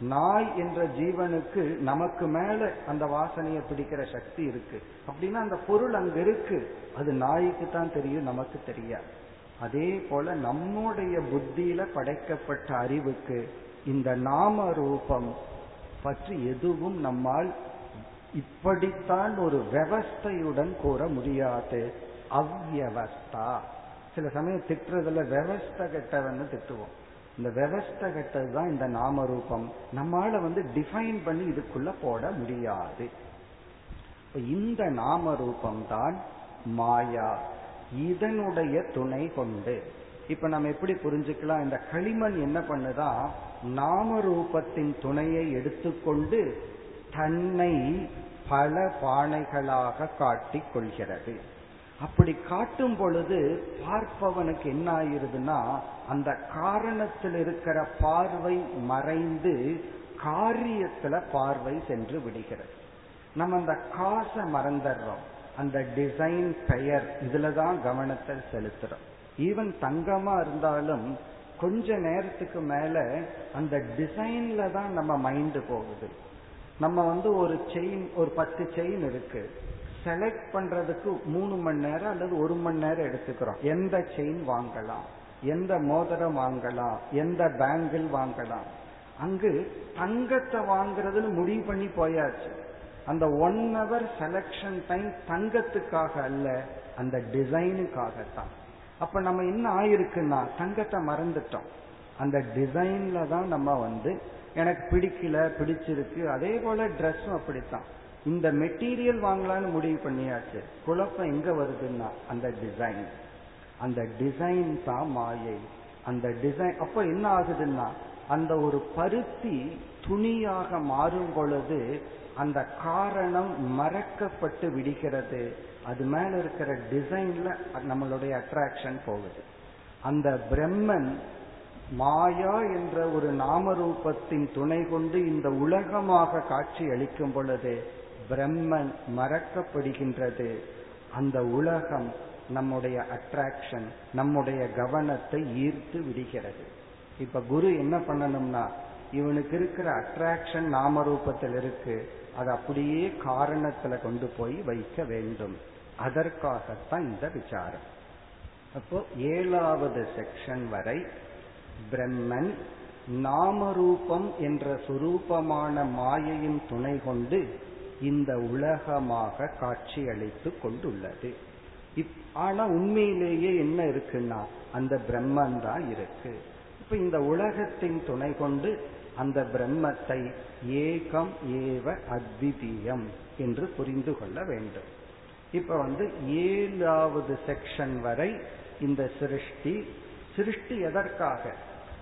நாய் என்ற ஜீவனுக்கு நமக்கு மேல அந்த வாசனையை பிடிக்கிற சக்தி இருக்கு. அப்படின்னா அந்த பொருள் அங்க இருக்கு. அது நாய்க்கு தான் தெரியும் நமக்கு தெரியாது. அதே போல நம்முடைய புத்தியில படைக்கப்பட்ட அறிவுக்கு இந்த நாம ரூபம் பற்றி எதுவும் நம்மால் இப்படித்தான் ஒரு விவஸ்தையுடன் கூற முடியாது. அவ்வியவஸ்தா சில சமயம் திட்டுறதுல விவஸ்த கெட்டவன்னு திட்டுவோம். இந்த விவஸ்த கெட்டது தான் இந்த நாம ரூபம் நம்மால வந்து டிஃபைன் பண்ணி இதுக்குள்ள போட முடியாது. இந்த நாம ரூபம் தான் மாயா. இதனுடைய துணை கொண்டு. இப்ப நம்ம எப்படி புரிஞ்சுக்கலாம்? இந்த களிமண் என்ன பண்ணுதா? நாம ரூபத்தின் துணையை எடுத்துக்கொண்டு தன்னை பல பானைகளாக காட்டிக் கொள்கிறது. அப்படி காட்டும் பொழுது பார்ப்பவனுக்கு என்ன ஆயிருதுன்னா அந்த காரணத்தில் இருக்கிற பார்வை மறைந்து காரியத்துல பார்வை சென்று விடுகிறது. நம்ம அந்த காசை மறந்துடுறோம். அந்த டிசைன் பெயர் இதுலதான் கவனத்தை செலுத்துறோம். ஈவன் தங்கமா இருந்தாலும் கொஞ்ச நேரத்துக்கு மேல அந்த டிசைன்ல தான் நம்ம மைண்டு போகுது. நம்ம வந்து ஒரு செயின் ஒரு பத்து செயின் இருக்கு. செலக்ட் பண்றதுக்கு மூணு மணி நேரம் அல்லது ஒரு மணி நேரம் எடுத்துக்கிறோம். எந்த செயின் வாங்கலாம்? எந்த மோதிரம் வாங்கலாம்? எந்த பேங்கிள் வாங்கலாம்? அங்கு தங்கத்தை வாங்குறதுன்னு முடிவு பண்ணி போயாச்சு. அந்த ஒன் ஹவர் செலக்ஷன் டைம் தங்கத்துக்காக அல்ல அந்த டிசைனுக்காகத்தான் அப்ப நம்ம என்ன ஆயிருக்குன்னா தங்கத்தை மறந்துட்டோம். அந்த டிசைன்ல தான் நம்ம வந்து எனக்கு பிடிக்கல பிடிச்சிருக்கு அதே போல ட்ரெஸ்ஸும் அப்படித்தான். இந்த மெட்டீரியல் வாங்கலாம்னு முடிவு பண்ணியாச்சு. குழப்பம் எங்க வருதுன்னா அந்த டிசைன் அந்த டிசைன் தான் மாயை. அந்த டிசைன் அப்ப என்ன ஆகுதுன்னா அந்த ஒரு பருத்தி துணியாக மாறும் பொழுது அந்த காரணம் மறக்கப்பட்டு விடுகிறது. அது மேல இருக்கிற டிசைன்ல நம்மளுடைய அட்ராக்ஷன் போகுது. அந்த பிரம்மன் மாயா என்ற ஒரு நாமரூபத்தின் துணை கொண்டு இந்த உலகமாக காட்சி அளிக்கும் பொழுது பிரம்மன் மறக்கப்படுகின்றது. அந்த உலகம் நம்முடைய அட்ராக்ஷன் நம்முடைய கவனத்தை ஈர்த்து விடுகிறது. இப்ப குரு என்ன பண்ணணும்னா இவனுக்கு இருக்கிற அட்ராக்ஷன் நாமரூபத்தில் இருக்கு. அது அப்படியே காரணத்துல கொண்டு போய் வைக்க வேண்டும். அதற்காகத்தான் இந்த விசாரம். அப்போ ஏழாவது செக்ஷன் வரை பிரம்மன் நாமரூபம் என்ற சுரூபமான மாயையின் துணை கொண்டு இந்த உலகமாக காட்சியளித்து கொண்டுள்ளது. ஆனா உண்மையிலேயே என்ன இருக்குன்னா அந்த பிரம்மன் தான் இருக்கு. இப்ப இந்த உலகத்தின் துணை கொண்டு அந்த பிரம்மத்தை ஏகம் ஏவ அத்விதீயம் என்று புரிந்து கொள்ள வேண்டும். இப்ப வந்து ஏழாவது செக்ஷன் வரை இந்த சிருஷ்டி சிருஷ்டி எதற்காக?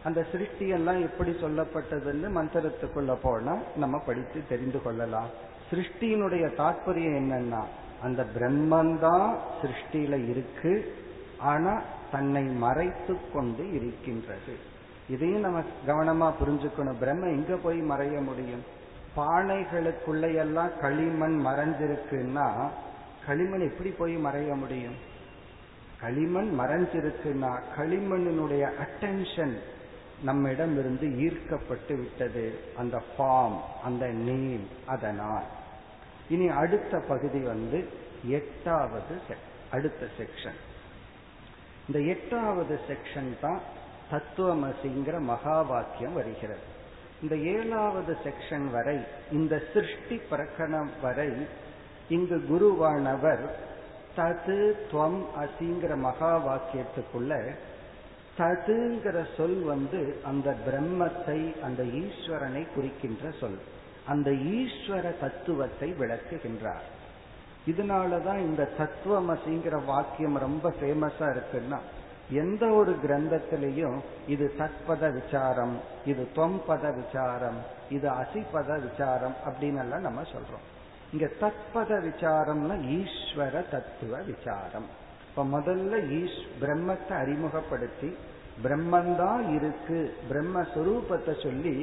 அந்த சிருஷ்டி எல்லாம் எப்படி சொல்லப்பட்டதுன்னு மந்திரத்துக்குள்ள போனா நம்ம படித்து தெரிந்து கொள்ளலாம். சிருஷ்டியினுடைய தாற்பயம் என்னன்னா அந்த பிரம்மந்தான் சிருஷ்டியில இருக்கு ஆனா தன்னை மறைத்து கொண்டு இருக்கின்றது. இதையும் நம்ம கவனமா புரிஞ்சுக்கணும். பிரம்ம எங்க போய் மறைய முடியும்? பானைகளுக்குள்ளையெல்லாம் களிமண் மறைஞ்சிருக்குன்னா களிமண் எப்படி போய் மறைய முடியும்? களிமண் மறைஞ்சிருக்குன்னா களிமண்ணினுடைய அட்டென்ஷன் நம்மிடம் இருந்து ஈர்க்கப்பட்டு விட்டது. அந்த ஃபார்ம் அந்த நேம் அதனால். இனி அடுத்த பகுதி வந்து எட்டாவது அடுத்த செக்ஷன் இந்த எட்டாவது செக்ஷன் தான் தத்துவமசிங்கிற மகா வாக்கியம் வருகிறது. இந்த ஏழாவது செக்ஷன் வரை இந்த சிருஷ்டி பிரகடனம் வரை இங்கு குருவானவர் தது துவம் அசிங்கிற மகா வாக்கியத்துக்குள்ள ததுங்கிற சொல் வந்து அந்த பிரம்மத்தை அந்த ஈஸ்வரனை குறிக்கின்ற சொல். அந்த ஈஸ்வர தத்துவத்தை விளக்குகின்றார். இதனாலதான் இந்த தத்துவமசிங்கிற வாக்கியம் ரொம்ப ஃபேமஸா இருக்குன்னா எந்த ஒரு கிரந்தத்திலையும் இது தத்பத விசாரம் இது தொம்பத விசாரம் இது அசிபத விசாரம் அப்படின்னு எல்லாம் நம்ம சொல்றோம். இங்க தத்பத விசாரம்னா ஈஸ்வர தத்துவ விசாரம். இப்ப முதல்ல ஈஸ் பிரம்மத்தை அறிமுகப்படுத்தி பிரம்மந்தான் இருக்கு பிரம்மஸ்வரூபத்தை சொல்லி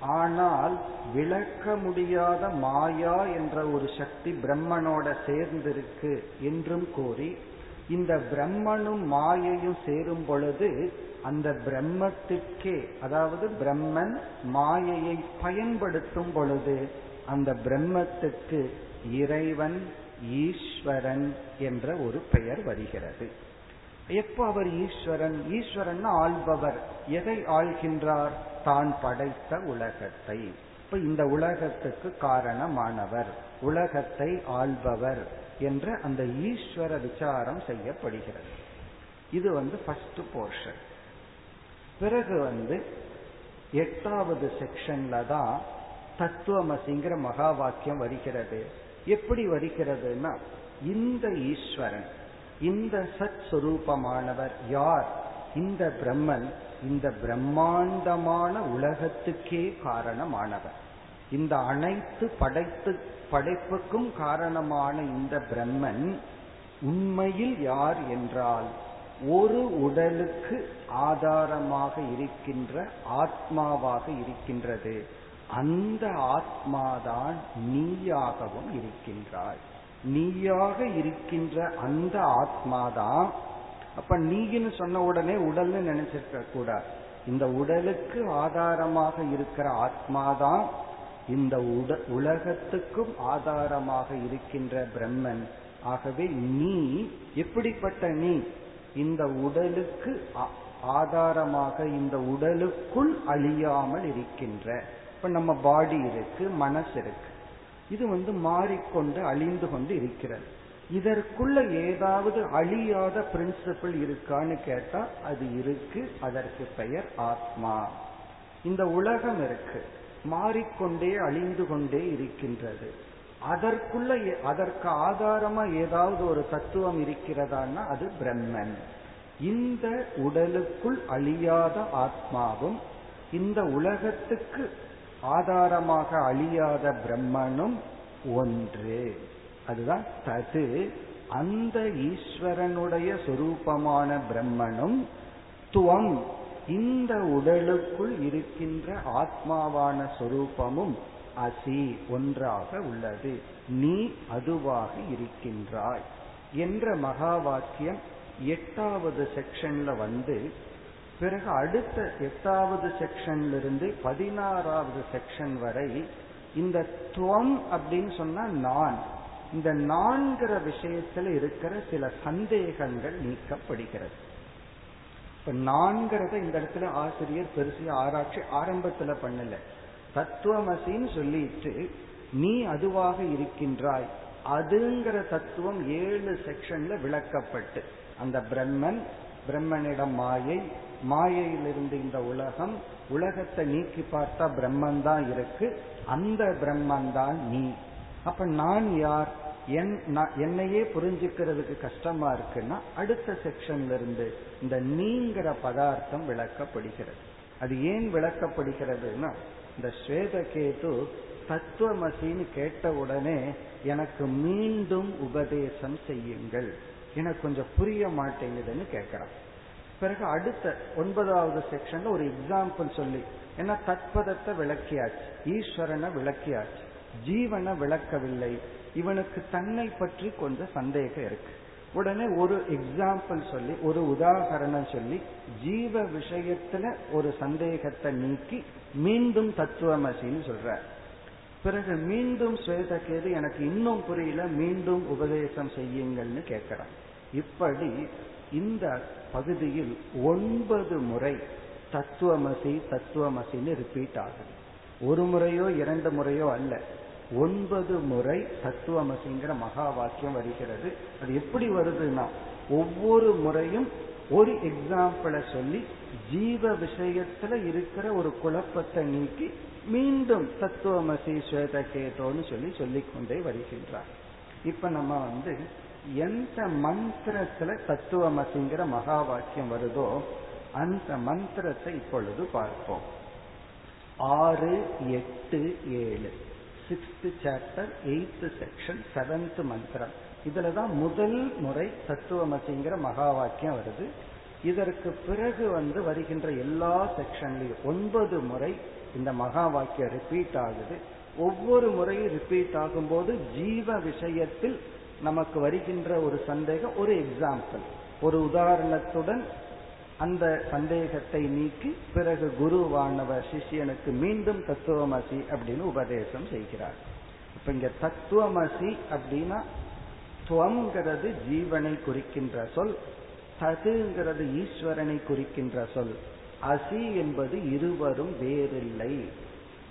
ஆனால் விளக்க முடியாத மாயா என்ற ஒரு சக்தி பிரம்மனோட சேர்ந்திருக்கு என்றும் கூறி இந்த பிரம்மனும் மாயையும் சேரும் பொழுது அந்த பிரம்மத்துக்கே அதாவது பிரம்மன் மாயையை பயன்படுத்தும் பொழுது அந்த பிரம்மத்துக்கு இறைவன் ஈஸ்வரன் என்ற ஒரு பெயர் வருகிறது. எப்போ அவர் ஈஸ்வரன்? ஈஸ்வரன் ஆள்பவர். எதை ஆள்கின்றார்? தான் படைத்த உலகத்தை. இப்ப இந்த உலகத்துக்கு காரணமானவர். உலகத்தை ஆள்பவர் என்ற அந்த ஈஸ்வர விசாரம் செய்யப்படுகிறது. இது வந்து ஃபர்ஸ்ட் போர்ஷன் பிறகு வந்து எட்டாவது செக்ஷன்ல தான் தத்துவமசிங்கிற மகா வாக்கியம் வருகிறது. எப்படி வருகிறதுனா இந்த ஈஸ்வரன் இந்த சத் சுரூபமானவர் யார்? இந்த பிரம்மன் இந்த பிரம்மாண்டமான உலகத்துக்கே காரணமானவர். இந்த அனைத்து படைத்து படைப்புக்கும் காரணமான இந்த பிரம்மன் உண்மையில் யார் என்றால் ஒரு உடலுக்கு ஆதாரமாக இருக்கின்ற ஆத்மாவாக இருக்கின்றது. அந்த ஆத்மாதான் நீயாகவும் இருக்கின்றாய். நீயாக இருக்கின்ற அந்த ஆத்மாதான். அப்ப நீன்னு சொன்ன உடனே உடல்னு நினைச்சிருக்க கூடாது இந்த உடலுக்கு ஆதாரமாக இருக்கிற ஆத்மாதான் இந்த உட உலகத்துக்கும் ஆதாரமாக இருக்கின்ற பிரம்மன். ஆகவே நீ எப்படிப்பட்ட நீ? இந்த உடலுக்கு ஆதாரமாக இந்த உடலுக்குள் அழியாமல் இருக்கின்ற. இப்ப நம்ம பாடி இருக்கு மனசு இருக்கு. இது வந்து மாறிக்கொண்டு அழிந்து கொண்டு இருக்கிறது. இதற்குள்ள ஏதாவது அழியாத பிரின்சிபிள் இருக்கான்னு கேட்டா அது இருக்கு அதற்கு பெயர் ஆத்மா. இந்த உலகம் இருக்கு மாறிக்கொண்டே அழிந்து கொண்டே இருக்கின்றது. அதற்குள்ள அதற்கு ஆதாரமா ஏதாவது ஒரு தத்துவம் இருக்கிறதான்னா அது பிரம்மன். இந்த உடலுக்குள் அழியாத ஆத்மாவும் இந்த உலகத்துக்கு ஆதாரமாக அழியாத பிரம்மனும் ஒன்று. அதுதான் தது. அந்த ஈஸ்வரனுடைய சொரூபமான பிரம்மனும் துவம். இந்த உடலுக்குள் இருக்கின்ற ஆத்மாவான சொரூபமும் அசி ஒன்றாக உள்ளது. நீ அதுவாக இருக்கின்றாய். என்ற மகா வாக்கியம் எட்டாவது செக்ஷன்ல வந்து பிறகு அடுத்த எட்டாவது செக்ஷன்ல இருந்து பதினாறாவது செக்ஷன் வரை இந்த துவம் அப்படின்னு சொன்னா நான். இந்த நான்கிற விஷயத்துல இருக்கிற சில சந்தேகங்கள் நீக்கப்படுகிறது. இப்ப நான்கிறத இந்த இடத்துல ஆசிரியர் பெருசிய ஆராய்ச்சி ஆரம்பத்துல பண்ணல. தத்துவமசின்னு சொல்லிட்டு நீ அதுவாக இருக்கின்றாய். அதுங்கிற தத்துவம் ஏழு செக்ஷன்ல விளக்கப்பட்டு அந்த பிரம்மன் பிரம்மனிடம் மாயை மாயையிலிருந்து இந்த உலகம் உலகத்தை நீக்கி பார்த்தா பிரம்மன் தான் இருக்கு. அந்த பிரம்மன் தான் நீ. அப்ப நான் யார்? என் என்னையே புரிஞ்சுக்கிறதுக்கு கஷ்டமா இருக்குன்னா அடுத்த செக்ஷன்ல இருந்து இந்த நீங்கிற பதார்த்தம் விளக்கப்படுகிறது. அது ஏன் விளக்கப்படுகிறதுனா இந்த ஸ்வேதகேது தத்துவமசின்னு கேட்ட உடனே எனக்கு மீண்டும் உபதேசம் செய்யுங்கள். எனக்கு கொஞ்சம் புரிய மாட்டேங்குதுன்னு கேட்கிறான். பிறகு அடுத்த ஒன்பதாவது செக்ஷன்ல ஒரு எக்ஸாம்பிள் சொல்லி ஏன்னா தத்பதத்தை விளக்கியாச்சு ஈஸ்வரனை விளக்கியாச்சு ஜீவனை விளக்கவில்லை இவனுக்கு தன்னை பற்றி கொஞ்சம் சந்தேகம் இருக்கு. உடனே ஒரு எக்ஸாம்பிள் சொல்லி ஒரு உதாகரணம் சொல்லி ஜீவ விஷயத்துல ஒரு சந்தேகத்தை நீக்கி மீண்டும் தத்துவமசின்னு சொல்ற பிறகு மீண்டும் ஸ்வேதகேது எனக்கு இன்னும் புரியல மீண்டும் உபதேசம் செய்யுங்கள்னு கேட்கிறான். இப்படி இந்த பகுதியில் ஒன்பது முறை தத்துவமசி தத்துவமசின்னு ரிப்பீட் ஆகுது. ஒரு முறையோ இரண்டு முறையோ அல்ல. ஒன்பது முறை தத்துவமசிங்கிற மகா வாக்கியம் வருகிறது. அது எப்படி வருதுன்னா ஒவ்வொரு முறையும் ஒரு எக்ஸாம்பிளை சொல்லி ஜீவ விஷயத்துல இருக்கிற ஒரு குழப்பத்தை நீக்கி மீண்டும் தத்துவமசி ஸ்வேதகேதோன்னு சொல்லி சொல்லிக்கொண்டே வருகின்றார். இப்ப நம்ம வந்து எந்த மந்திரத்துல தத்துவமசிங்கிற மகா வாக்கியம் வருதோ அந்த மந்திரத்தை இப்பொழுது பார்ப்போம். ஆறு எட்டு ஏழு. Sixth chapter eighth section seventh மந்திரம். இதுலதான் முதல் முறை தத்துவமசிங்கிற மகா வாக்கியம் வருது. இதற்கு பிறகு வந்து வருகின்ற எல்லா செக்ஷன்லையும் ஒன்பது முறை இந்த மகா வாக்கியம் ரிப்பீட் ஆகுது. ஒவ்வொரு முறையும் ரிப்பீட் ஆகும்போது ஜீவ விஷயத்தில் நமக்கு வருகின்ற ஒரு சந்தேகம் ஒரு எக்ஸாம்பிள் ஒரு உதாரணத்துடன் அந்த சந்தேகத்தை நீக்கி பிறகு குருவானவர் சிஷியனுக்கு மீண்டும் தத்துவமசி அப்படின்னு உபதேசம் செய்கிறார். இப்ப இங்க தத்துவமசி அப்படின்னா துவங்கிறது ஜீவனை குறிக்கின்ற சொல் ததுங்கிறது ஈஸ்வரனை குறிக்கின்ற சொல். அசி என்பது இருவரும் வேறில்லை.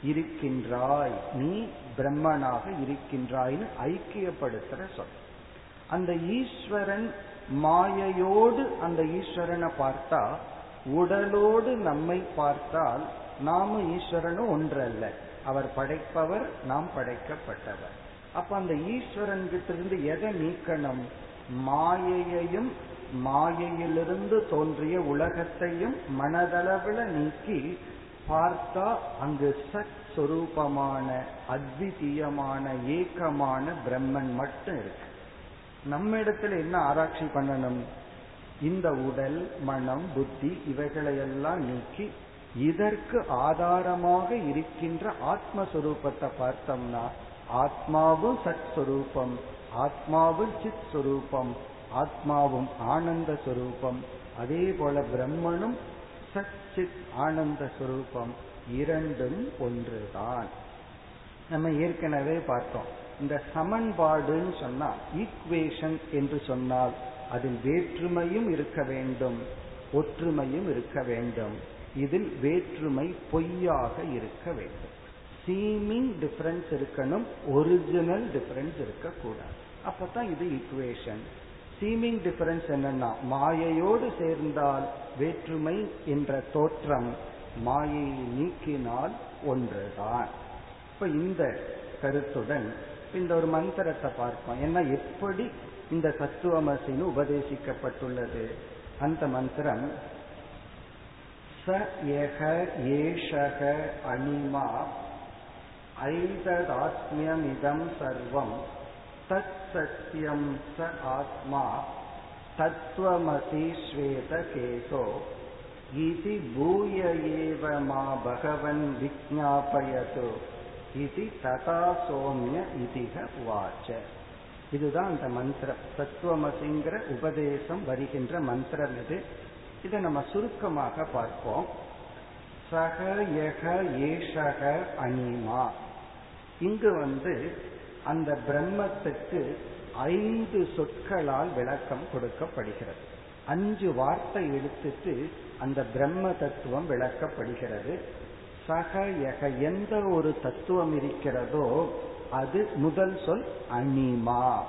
இருக்கின்றாய். நீ பிரம்மனாக இருக்கின்றாய்னு ஐக்கியப்படுத்துற சொல். அந்த ஈஸ்வரன் மாயையோடு அந்த ஈஸ்வரனை பார்த்தா உடலோடு நம்மை பார்த்தால் நாம ஈஸ்வரனும் ஒன்றல்ல. அவர் படைப்பவர் நாம் படைக்கப்பட்டவர். அப்ப அந்த ஈஸ்வரன் கிட்ட இருந்து எதை நீக்கணும்? மாயையையும் மாயையிலிருந்து தோன்றிய உலகத்தையும் மனதளவில் நீக்கி பார்த்தா அங்கு சத் சொரூபமான அத்விதீயமான ஏக்கமான பிரம்மன் மட்டும் இருக்கு. நம்ம இடத்துல என்ன ஆராய்ச்சி பண்ணணும்? இந்த உடல் மனம் புத்தி இவைகளையெல்லாம் நீக்கி இதற்கு ஆதாரமாக இருக்கின்ற ஆத்மஸ்வரூபத்தை பார்த்தோம்னா ஆத்மாவும் சத் சுரூபம் ஆத்மாவும் சித் சுரூபம் ஆத்மாவும் ஆனந்த சுரூபம் அதே போல பிரம்மனும் சச்சித் ஆனந்த சுரூபம் இரண்டும் ஒன்றுதான். நம்ம ஏற்கனவே பார்த்தோம். இந்த சமன்பாடுன்னு சொன்னா ஈக்குவேஷன் என்று சொன்னால் அதில் வேற்றுமையும் இருக்க வேண்டும் ஒற்றுமையும் இருக்க வேண்டும். இதில் வேற்றுமை பொய்யாக இருக்க வேண்டும். சீமிங் டிஃபரன்ஸ் இருக்கணும் ஒரிஜினல் டிஃபரன்ஸ் இருக்கக்கூடாது. அப்பதான் இது ஈக்குவேஷன் சீமிங் டிஃபரன்ஸ் என்னன்னா மாயையோடு சேர்ந்தால் வேற்றுமை என்ற தோற்றம் மாயையை நீக்கினால் ஒன்றுதான். இப்ப இந்த கருத்துடன் இந்த ஒரு மந்திரத்தை பார்ப்போம். ஏன்னா எப்படி இந்த சத்துவமசின்னு உபதேசிக்கப்பட்டுள்ளது? அந்த மந்திரம் ச யக ஏஷக அனிமா ஐததாத்மியமிதம் சர்வம் தத் சத்தியம் ச ஆத்மா தத்துவமசி ஸ்வேத கேசோ இது பூய ஏவ மா பகவன் விஜாபயது இது ததா சோமிய இதிக வாச்ச இதுதான் அந்த மந்திரம். தத்துவமசிங்கிற உபதேசம் வருகின்ற மந்திரம் இது. இதை நம்ம சுருக்கமாக பார்ப்போம். சக யக ஏஷக அனிமா இங்கு வந்து அந்த பிரம்மத்துக்கு ஐந்து சொற்களால் விளக்கம் கொடுக்கப்படுகிறது. அஞ்சு வார்த்தை எடுத்துட்டு அந்த பிரம்ம தத்துவம் விளக்கப்படுகிறது. சக யக எந்த ஒரு தத்துவம் இருக்கிறதோ அது முதல் சொல் அனிமா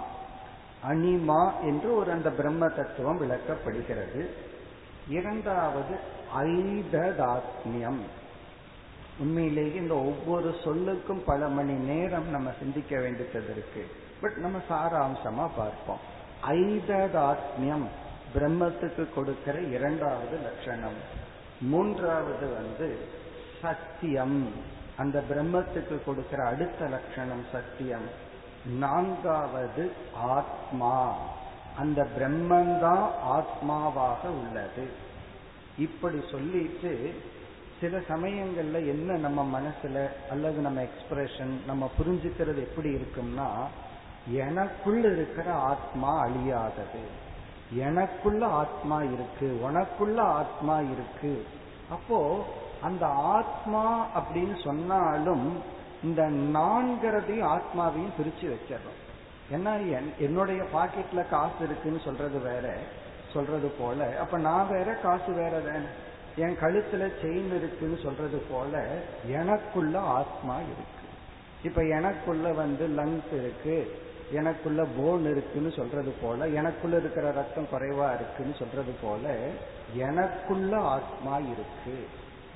அனிமா என்று ஒரு அந்த பிரம்ம தத்துவம் விளக்கப்படுகிறது. இரண்டாவது ஐததாத்மியம். உண்மையிலேயே இந்த ஒவ்வொரு சொல்லுக்கும் பல மணி நேரம் நம்ம சிந்திக்க வேண்டியது இருக்கு. பட் நம்ம சாராம்சமா பார்ப்போம். ஐததாத்மியம் பிரம்மத்துக்கு கொடுக்கிற இரண்டாவது லட்சணம். மூன்றாவது வந்து சத்தியம். அந்த பிரம்மத்துக்கு கொடுக்கிற அடுத்த லட்சணம் சத்தியம். நான்காவது ஆத்மா. அந்த பிரம்மந்தான் ஆத்மாவாக உள்ளது. இப்படி சொல்லிட்டு சில சமயங்கள்ல என்ன நம்ம மனசுல அல்லது நம்ம எக்ஸ்பிரஷன் நம்ம புரிஞ்சுக்கிறது எப்படி இருக்கும்னா எனக்குள்ள இருக்கிற ஆத்மா அழியாதது. எனக்குள்ள ஆத்மா இருக்கு உனக்குள்ள ஆத்மா இருக்கு. அப்போ அந்த ஆத்மா அப்படின்னு சொன்னாலும் இந்த நான்கிறதையும் ஆத்மாவையும் பிரிச்சு வச்சிடறோம். ஏன்னா என்னுடைய பாக்கெட்ல காசு இருக்குன்னு சொல்றது வேற சொல்றது போல. அப்ப நான் வேற காசு வேற தானே என் கழுத்துல செயின் இருக்குன்னு சொல்றது போல எனக்குள்ள ஆத்மா இருக்கு. இப்ப எனக்குள்ள வந்து லங்ஸ் இருக்கு எனக்குள்ள போன் இருக்குன்னு சொல்றது போல எனக்குள்ள இருக்கிற ரத்தம் குறைவா இருக்குன்னு சொல்றது போல எனக்குள்ள ஆத்மா இருக்கு.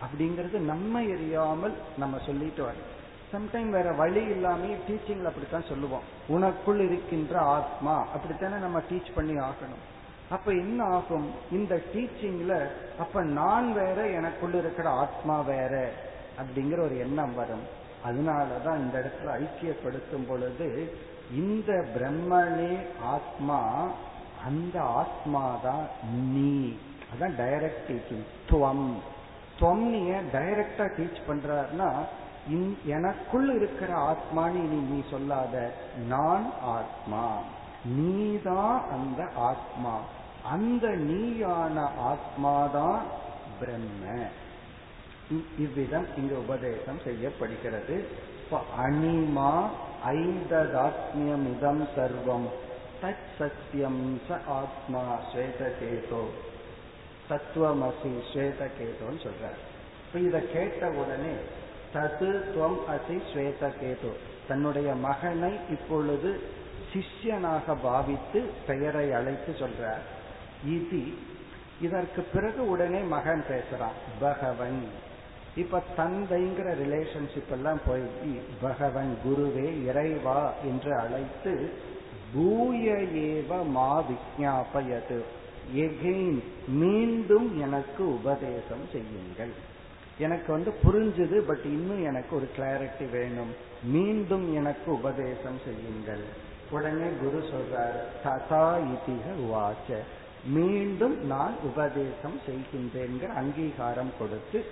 அப்படிங்கிறது நம்ம எரியாமல் நம்ம சொல்லிட்டு வரோம் சம்டைம் வேற வழி இல்லாம டீச்சிங்ல அப்படித்தான் சொல்லுவோம். உனக்குள் இருக்கின்ற ஆத்மா அப்படித்தானே நம்ம டீச் பண்ணி ஆகணும். அப்ப என்ன ஆகும்? இந்த டீச்சிங்ல அப்ப நான் வேற எனக்குள்ள இருக்கிற ஆத்மா வேற அப்படிங்கிற ஒரு எண்ணம் வரும். அதனாலதான் இந்த இடத்துல ஐக்கியப்படுத்தும் பொழுது இந்த பிரம்மனே ஆத்மா அந்த ஆத்மா தான் நீ. அதான் டைரக்ட் டீச்சிங் துவம். தொம்னிய டைரக்டா டீச் பண்றாருன்னா எனக்குள் இருக்கிற ஆத்மான்னு நீ நீ சொல்லாத நான் ஆத்மா. நீதான் அந்த ஆத்மா. அந்த நீயான ஆத்மாதான் பிரம்ம. இவ்விதம் இங்கு உபதேசம் செய்யப்படுகிறது. அனிமா ஐததாத்மியம் இதம் சர்வம். தத் சத்தியம் ச ஆத்மா ஸ்வேதகேதோ. தத்துவமசி ஸ்வேதகேதோன்னு சொல்றார். இப்ப இத கேட்ட உடனே தது துவம் அசி ஸ்வேதகேது. தன்னுடைய மகனை இப்பொழுது சிஷ்யனாக பாவித்து பெயரை அழைத்து சொல்றார். இது இதற்கு பிறகு உடனே மகன் பேசுறான் பகவன். இப்ப தந்தைங்கிற ரிலேஷன்ஷிப் எல்லாம் போய் பகவன் குருவே இறைவா என்று அழைத்து பூய ஏவ மா விஜாபயது எகெயின் மீண்டும் எனக்கு உபதேசம் செய்யுங்கள். எனக்கு வந்து புரிஞ்சுது பட் இன்னும் எனக்கு ஒரு கிளாரிட்டி வேணும். மீண்டும் எனக்கு உபதேசம் செய்யுங்கள். உடனே குரு சொல்றார் ததா இதிக வாச்ச மீண்டும் நான் உபதேசம் செய்கின்றேங்கிற அங்கீகாரம் கொடுத்து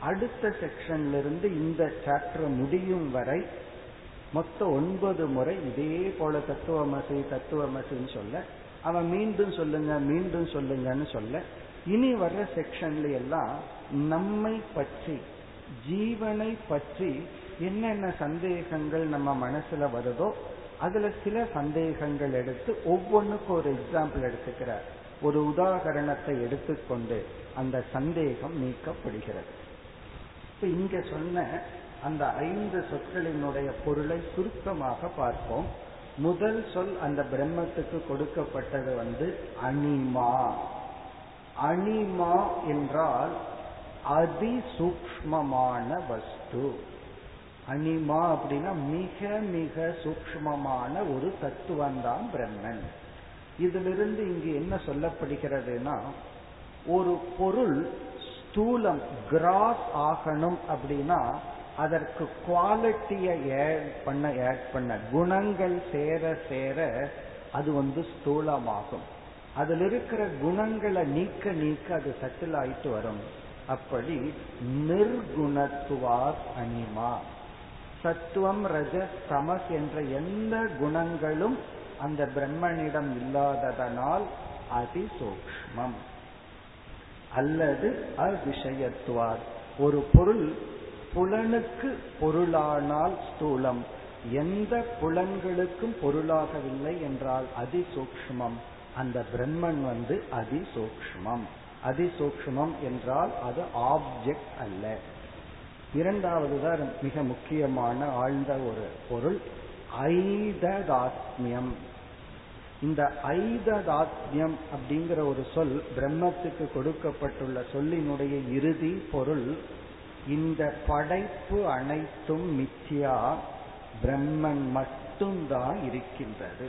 அடுத்த செக்ஷன்ல இருந்து இந்த சாப்டர் முடியும் வரை மொத்தம் ஒன்பது முறை இதே போல தத்துவமசி தத்துவமசின்னு சொல்ல அவன் மீண்டும் சொல்லுங்க மீண்டும் சொல்லுங்கன்னு சொல்ல இனி வர்ற செக்ஷன்ல எல்லாம் நம்மை பற்றி ஜீவனை பற்றி என்னென்ன சந்தேகங்கள் நம்ம மனசுல வருதோ அதுல சில சந்தேகங்கள் எடுத்து ஒவ்வொன்றுக்கும் ஒரு எக்ஸாம்பிள் எடுத்துக்கிறார். ஒரு உதாகரணத்தை எடுத்துக்கொண்டு அந்த சந்தேகம் நீக்கப்படுகிறது. இப்ப இங்க சொன்ன அந்த ஐந்து சொற்களினுடைய பொருளை சுருக்கமாக பார்ப்போம். முதல் சொல் அந்த பிரம்மத்துக்கு கொடுக்கப்பட்டது வந்து அனிமா அனிமா என்றால் அதி சூக்மமான வஸ்து. அனிமா அப்படின்னா மிக மிக சூக்மமான ஒரு தத்துவம் தான் பிரம்மன். இதிலிருந்து இங்கு என்ன சொல்லப்படுகிறதுனா ஒரு பொருள் ஸ்தூலம் கிராஸ் ஆகணும் அப்படின்னா அதற்கு குவாலிட்டியை ஆட் பண்ண ஏட் பண்ண குணங்கள் சேர சேர அது வந்து ஸ்தூலமாகும். அதில் இருக்கிற குணங்களை நீக்க நீக்க அது சட்டில் ஆயிட்டு வரும். அப்படி நிர்குணத்துவார் அனிமா சத்துவம் ரஜ தமஸ் என்ற எந்த குணங்களும் அந்த பிரம்மனிடம் இல்லாததனால் அதிசூக்மம் அல்லது அவிஷயத்துவார். ஒரு பொருள் புலனுக்கு பொருளானால் ஸ்தூலம். எந்த புலன்களுக்கும் பொருளாகவில்லை என்றால் அதிசூக்மம் அந்த பிரம்மன் வந்து அதிசூக்மம் அதிசூக்மம் என்றால் அது ஆப்ஜெக்ட் அல்ல. இரண்டாவது தான் மிக முக்கியமான ஆழ்ந்த ஒரு பொருள் ஐததாத்மியம். இந்த ஐததாத்மியம் அப்படிங்கிற ஒரு சொல் பிரம்மத்துக்கு கொடுக்கப்பட்டுள்ள சொல்லினுடைய இறுதி பொருள் இந்த படைப்பு அனைத்தும் மித்தியா பிரம்மன் மட்டும்தான் இருக்கின்றது.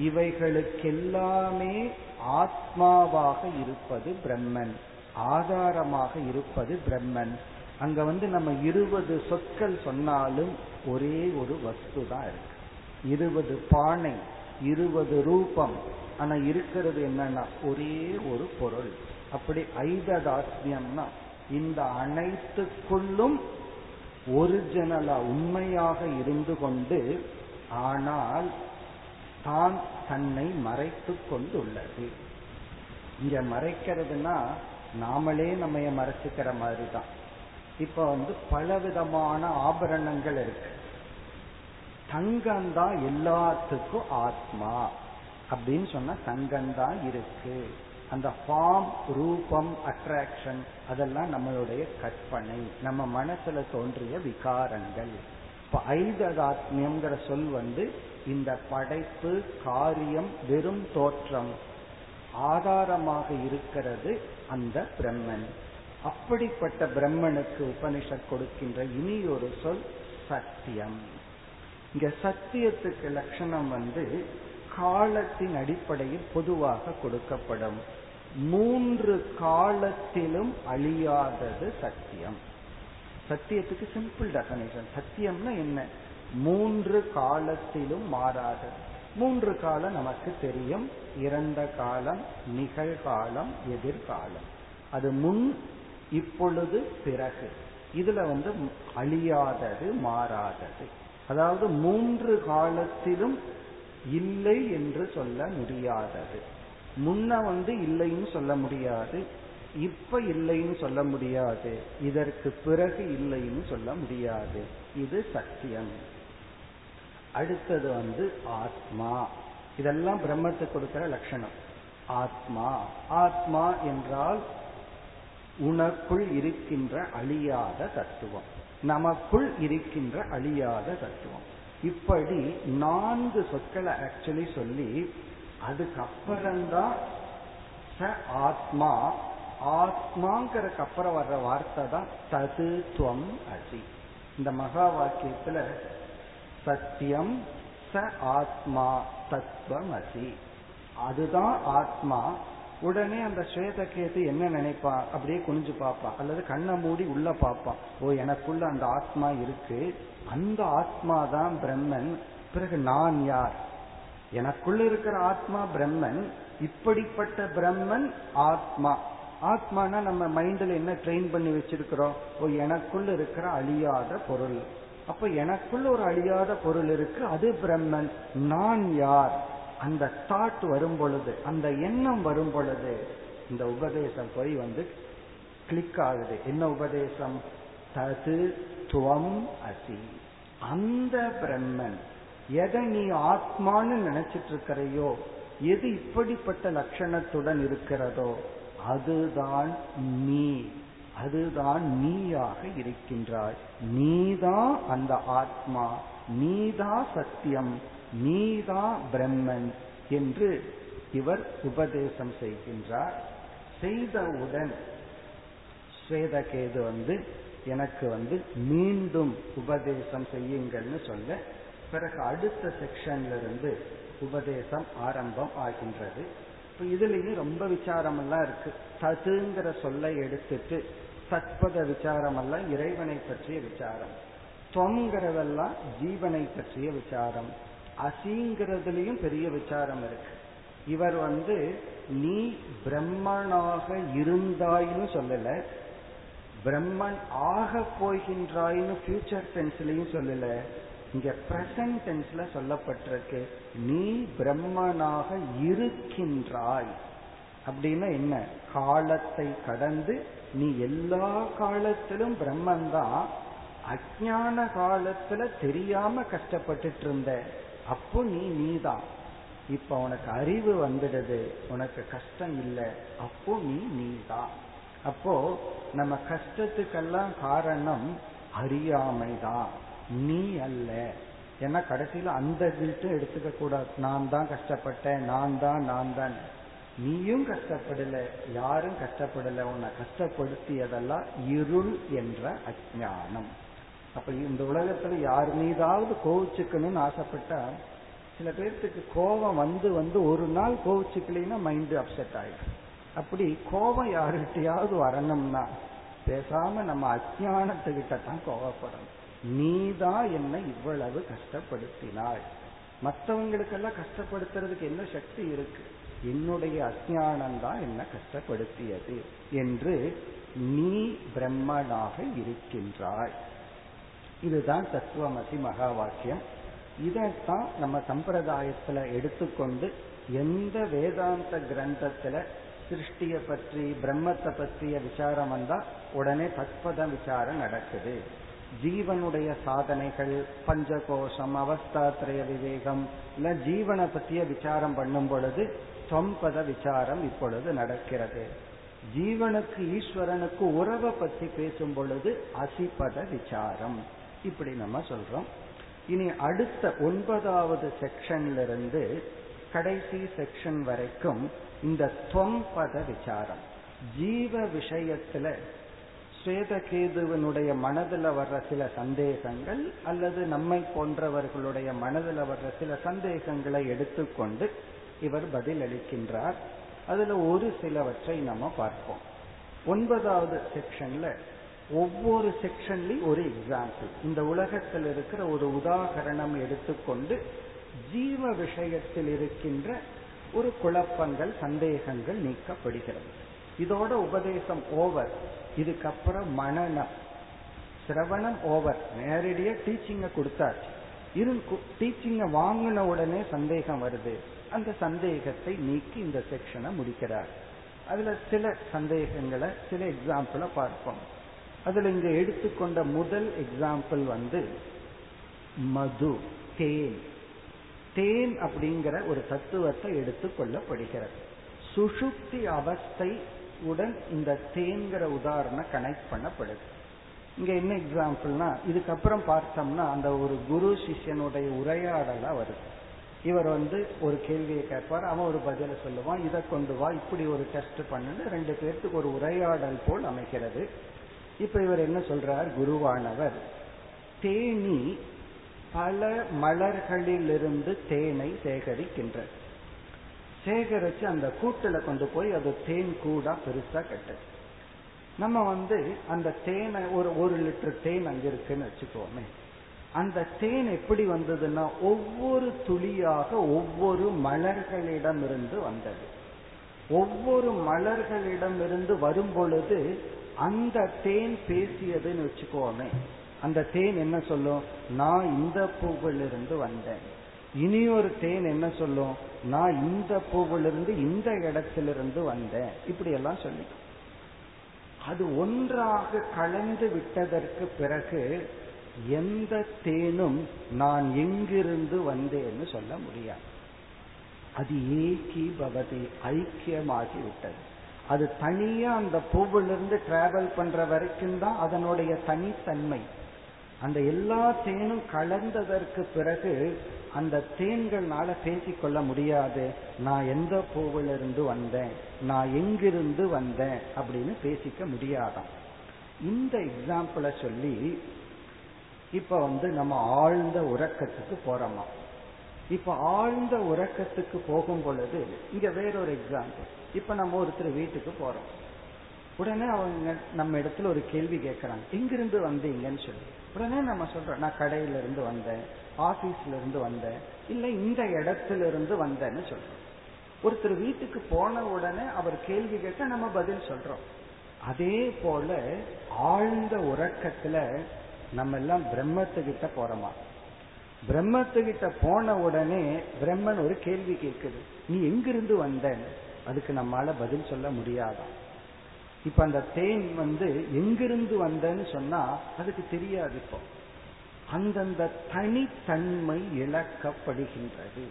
இவைகளுக்கெல்லாமே ஆத்மாவாக இருப்பது பிரம்மன் ஆதாரமாக இருப்பது பிரம்மன். அங்க வந்து நம்ம இருபது சொற்கள் சொன்னாலும் ஒரே ஒரு வஸ்து தான் இருக்கு. இருபது பானை இருபது ரூபம் ஆனா இருக்கிறது என்னன்னா ஒரே ஒரு பொருள். அப்படி ஐததாத்மியம்னா இந்த அனைத்துக்குள்ளும் ஒரிஜினலா உண்மையாக இருந்து கொண்டு ஆனால் தான் தன்னை மறைத்து கொண்டுள்ளது. இங்க மறைக்கிறதுனா நாமளே நம்ம மறைச்சுக்கிற மாதிரி தான் இப்ப வந்து பலவிதமான ஆபரணங்கள் இருக்கு. தங்கம் தான் எல்லாத்துக்கும் ஆத்மா. அப்படின்னு சொன்னா தங்கம் தான் இருக்கு. அந்த ஃபார்ம் ரூபம் அட்ராக்ஷன் அதெல்லாம் நம்மளுடைய கற்பனை. நம்ம மனசுல தோன்றிய விகாரங்கள். இப்ப ஐததாத்மியம்ங்கிற சொல் வந்து இந்த படைப்பு காரியம் வெறும் தோற்றம் ஆதாரமாக இருக்கிறது அந்த பிரம்மன். அப்படிப்பட்ட பிரம்மனுக்கு உபனிஷத் கொடுக்கின்ற இனி ஒரு சொல் சத்தியம். இங்க சத்தியத்துக்கு லட்சணம் வந்து காலத்தின் அடிப்படையில் பொதுவாக கொடுக்கப்படும். மூன்று காலத்திலும் அழியாதது சத்தியம். சத்தியத்துக்கு சிம்பிள் டெபனேஷன் சத்தியம்னா என்ன? மூன்று காலத்திலும் மாறாதது மூன்று காலம் நமக்கு தெரியும். இறந்த காலம் நிகழ்காலம் எதிர்காலம். அது முன் இப்பொழுது பிறகு. இதுல வந்து அழியாதது மாறாதது. அதாவது மூன்று காலத்திலும் இல்லை என்று சொல்ல முடியாதது. முன்ன வந்து இல்லைன்னு சொல்ல முடியாது இப்ப இல்லைன்னு சொல்ல முடியாது இதற்கு பிறகு இல்லைன்னு சொல்ல முடியாது. இது சத்தியம். அடுத்தது வந்து ஆத்மா. இதெல்லாம் பிரம்மத்துக்கு கொடுக்கிற லட்சணம். ஆத்மா. ஆத்மா என்றால் உனக்குள் இருக்கின்ற அழியாத தத்துவம். நமக்குள் இருக்கின்ற அழியாத தத்துவம். இப்படி நான்கு சொற்களை ஆக்சுவலி சொல்லி அதுக்கப்புறம்தான் ச ஆத்மா ஆத்மாங்கிறதுக்கு அப்புறம் வர்ற வார்த்தை தான் தது துவம் அசி. இந்த மகா வாக்கியத்துல சத்தியம் ச ஆத்மா தத்துவம் அசி. அதுதான் ஆத்மா. உடனே அந்த ஸ்வேதகேது என்ன நினைப்பான் அப்படியே குனிஞ்சு பார்ப்பான் அல்லது கண்ணை மூடி உள்ள பார்ப்பான் ஓ எனக்குள்ள அந்த ஆத்மா இருக்கு. அந்த ஆத்மா தான் பிரம்மன். பிறகு நான் யார்? எனக்குள்ள இருக்கிற ஆத்மா பிரம்மன் இப்படிப்பட்ட பிரம்மன் ஆத்மா. ஆத்மானா நம்ம மைண்ட்ல என்ன ட்ரெயின் பண்ணி வச்சிருக்கிறோம்? ஓ எனக்குள்ள இருக்கிற அழியாத பொருள். அப்ப எனக்குள்ள ஒரு அழியாத பொருள் இருக்கு அது பிரம்மன். நான் யார்? அந்த தாட் வரும் பொழுது அந்த எண்ணம் வரும் பொழுது இந்த உபதேசம் போய் வந்து கிளிக் ஆகுது. என்ன உபதேசம்? தது துவம் அசி. அந்த பிரம்மன். எதை நீ ஆத்மான்னு நினைச்சிட்டு இருக்கிறையோ எது இப்படிப்பட்ட லட்சணத்துடன் இருக்கிறதோ அதுதான் நீ. அதுதான் நீயாக இருக்கின்றாய். நீதான் அந்த ஆத்மா. நீதான் சத்தியம். நீதான் பிரம்மன் என்று இவர் உபதேசம் செய்கின்றார். செய்தவுடன் ஸ்வேதகேது வந்து எனக்கு வந்து மீண்டும் உபதேசம் செய்யுங்கள்னு சொல்ல பிறகு அடுத்த செக்ஷன்ல இருந்து உபதேசம் ஆரம்பம் ஆகின்றது. இப்போ இதுலயும் ரொம்ப விசாரம் எல்லாம் இருக்கு. ததுங்கிற சொல்லை எடுத்துட்டு தத்பத விசாரம் எல்லாம் இறைவனை பற்றிய விசாரம். தொங்கிறதெல்லாம் ஜீவனை பற்றிய விசாரம். அசிங்கிறதுலயும் பெரிய விசாரம் இருக்கு. இவர் வந்து நீ பிரம்மனாக இருந்தாயின்னு சொல்லல. பிரம்மன் ஆக போகின்றாயின்னு ஃபியூச்சர் டென்ஸ்லயும் சொல்லல. இங்க பிரசன்ட் டென்ஸ்ல சொல்லப்பட்டிருக்கு நீ பிரம்மனாக இருக்கின்றாய். அப்படின்னா என்ன? காலத்தை கடந்து நீ எல்லா காலத்திலும் பிரம்மன் தான் அஜான காலத்துல தெரியாம கஷ்டப்பட்டுட்டு இருந்த அப்போ நீ நீதான். இப்ப உனக்கு அறிவு வந்துடுது உனக்கு கஷ்டம் இல்லை அப்போ நீ நீதான். அப்போ நம்ம கஷ்டத்துக்கெல்லாம் காரணம் அறியாமைதான். நீ அல்ல. ஏன்னா கடைசியில அந்த கில்ட்டும் எடுத்துக்க கூடாது. நான் தான் கஷ்டப்பட்டேன் நான் தான் நான் தான். நீயும் கஷ்டப்படல யாரும் கஷ்டப்படல. உன்னை கஷ்டப்படுத்தியதெல்லாம் இருள் என்ற அஜானம் அப்ப இந்த உலகத்துல யார் மீதாவது கோவிச்சுக்கணும்னு ஆசைப்பட்டா சில பேர்த்துக்கு கோபம் வந்து வந்து ஒரு நாள் கோவிச்சுக்கலைன்னா மைண்டு அப்செட் ஆயிடும். அப்படி கோபம் யாருகிட்டயாவது வரணும்னா பேசாம நம்ம அஜானத்துக்கிட்ட தான் கோவப்படணும். நீதான் என்னை இவ்வளவு கஷ்டப்படுத்தினாய் மற்றவங்களுக்கெல்லாம் கஷ்டப்படுத்துறதுக்கு என்ன சக்தி இருக்கு? என்னுடைய அஜானம் தான் என்ன கஷ்டப்படுத்தியது என்று நீ பிரம்மனாக இருக்கின்றாய். இதுதான் தத்துவமசி மகா வாக்கியம். இதைத்தான் நம்ம சம்பிரதாயத்துல எடுத்துக்கொண்டு எந்த வேதாந்த கிரந்தத்துல சிருஷ்டிய பற்றி பிரம்மத்தை பற்றிய விசாரம் வந்தா உடனே தத்பத விசாரம் நடக்குது. ஜீவனுடைய சாதனைகள் பஞ்சகோஷம் அவஸ்தாத்திரய விவேகம் இல்ல ஜீவனை பற்றிய விசாரம் பண்ணும் பொழுது தொம்பத விசாரம் இப்பொழுது நடக்கிறது. ஜீவனுக்கு ஈஸ்வரனுக்கு உறவை பற்றி பேசும் பொழுது அசிபத விசாரம். இப்படி நம்ம சொல்றோம். இனி அடுத்த ஒன்பதாவது செக்ஷன்ல இருந்து கடைசி செக்ஷன் வரைக்கும் இந்த தொம்பத விசாரம். ஜீவ விஷயத்துல ஸ்வேதகேதுவனுடைய மனதில் வர்ற சில சந்தேகங்கள் அல்லது நம்மை போன்றவர்களுடைய மனதில் வர்ற சில சந்தேகங்களை எடுத்துக்கொண்டு இவர் பதில் அளிக்கின்றார் அதுல ஒரு சிலவற்றை நம்ம பார்ப்போம். ஒன்பதாவது செக்ஷன்ல ஒவ்வொரு செக்ஷன்லயும் ஒரு எக்ஸாம்பிள் இந்த உலகத்தில் இருக்கிற ஒரு உதாகரணம் எடுத்துக்கொண்டு ஜீவ விஷயத்தில் இருக்கின்ற ஒரு குழப்பங்கள் சந்தேகங்கள் நீக்கப்படுகிறது. இதோட உபதேசம் ஓவர் இதுக்கப்புறம் மனநம். சிரவணம் ஓவர் நேரடியா டீச்சிங்க கொடுத்தாச்சு. இரு டீச்சிங்க வாங்கின உடனே சந்தேகம் வருது. அந்த சந்தேகத்தை நீக்கி இந்த செக்ஷனை முடிக்கிறார். அதுல சில சந்தேகங்களை சில எக்ஸாம்பிளை பார்ப்போம். அதுல இங்க எடுத்துக்கொண்ட முதல் எக்ஸாம்பிள் வந்து மது தேன். தேன் அப்படிங்கிற ஒரு தத்துவத்தை எடுத்துக் கொள்ளப்படுகிறது சுஷுப்தி அவஸ்தை உடன் இந்த தேங்கிற உதாரணம் கனெக்ட் பண்ணப்படுது. இங்க என்ன எக்ஸாம்பிள்னா இதுக்கப்புறம் பார்த்தோம்னா அந்த ஒரு குரு சிஷ்யனுடைய உரையாடலா வருது. இவர் வந்து ஒரு கேள்வியை கேட்பார் அவன் ஒரு பதில சொல்லுவான் இதை கொண்டு வா இப்படி ஒரு டெஸ்ட் பண்ணுன்னு ரெண்டு பேர்த்துக்கு ஒரு உரையாடல் போல் அமைக்கிறது இப்ப இவர் என்ன சொல்றார்? குருவானவர் தேனி பல மலர்களிலிருந்து தேனை சேகரிக்கின்றது சேகரிச்சு அந்த கூட்டுல கொண்டு போய் அது தேன் கூடா பெருசா கட்டுது நம்ம வந்து அந்த தேனை ஒரு ஒரு லிட்டர் தேன் அங்க இருக்குன்னு வச்சுக்கோமே. அந்த தேன் எப்படி வந்ததுன்னா ஒவ்வொரு துளியாக ஒவ்வொரு மலர்களிடமிருந்து வந்தது. ஒவ்வொரு மலர்களிடமிருந்து வரும் பொழுது அந்த தேன் பேசியதுன்னு வச்சுக்கோமே. அந்த தேன் என்ன சொல்லும்? நான் இந்த பூவிலிருந்து வந்தேன். இனி ஒரு தேன் என்ன சொல்லும்? நான் இந்த பூவிலிருந்து இந்த இடத்திலிருந்து வந்தேன். இப்படி எல்லாம் சொல்லி. அது ஒன்றாக கலந்து விட்டதற்கு பிறகு எந்த தேனும் நான் எங்கிருந்து வந்தேன்னு சொல்ல முடியாது. அது ஏகி பவதி ஐக்கியமாகி விட்டது. அது தனியா அந்த பூவிலிருந்து டிராவல் பண்ற வரைக்கும் தான் அதனுடைய தனித்தன்மை. அந்த எல்லா தேனும் கலந்ததற்கு பிறகு அந்த தேன்கள்னால பேசிக்கொள்ள முடியாது. நான் எந்த பூவிலிருந்து வந்தேன்? நான் எங்கிருந்து வந்தேன்? அப்படின்னு பேசிக்க முடியாதாம் இந்த எக்ஸாம்பிளை சொல்லி இப்ப வந்து நம்ம ஆழ்ந்த உறக்கத்துக்கு போறோமா? இப்ப ஆழ்ந்த உறக்கத்துக்கு போகும் பொழுது இங்க வேறொரு எக்ஸாம்பிள் இப்ப நம்ம ஒருத்தர் வீட்டுக்கு போறோம். உடனே அவங்க நம்ம இடத்துல ஒரு கேள்வி கேட்கறாங்க எங்கிருந்து வந்தீங்கன்னு சொல்லி. உடனே நம்ம சொல்றோம் நான் கடையில இருந்து வந்தேன். ஆபீஸ்ல இருந்து வந்தேன். இல்ல இந்த இடத்துல இருந்து வந்தேன்னு சொல்றோம். ஒருத்தர் வீட்டுக்கு போன உடனே அவர் கேள்வி கேட்ட நம்ம பதில் சொல்றோம். அதே போல ஆழ்ந்த உறக்கத்துல நம்ம எல்லாம் பிரம்மத்துக்கிட்ட போறோமா? பிரம்மத்துக்கிட்ட போன உடனே பிரம்மன் ஒரு கேள்வி கேட்குது. நீ எங்கிருந்து வந்தேன் அதுக்கு நம்மால பதில் சொல்ல முடியாதான் இப்ப அந்த தேன் வந்து எங்கிருந்து வந்தேன்னு சொன்னா அதுக்கு தெரியாது இப்போ. அந்தந்த தனித்தன்மை இழக்கப்படுகின்றது.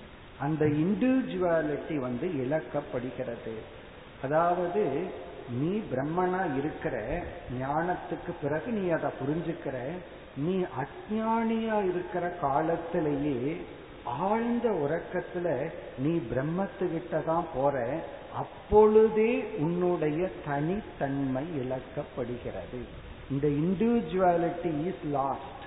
அந்த இண்டிவிஜுவாலிட்டி வந்து இழக்கப்படுகிறது. அதாவது நீ பிரம்மனா இருக்கிற ஞானத்துக்கு பிறகு நீ அதை புரிஞ்சுக்கிற நீ அஜானியா இருக்கிற காலத்திலேயே ஆழ்ந்த உறக்கத்துல நீ பிரம்மத்துக்கிட்ட தான் போற அப்பொழுதே உன்னுடைய தனித்தன்மை இழக்கப்படுகிறது. இந்த இண்டிவிஜுவாலிட்டி இஸ் லாஸ்ட்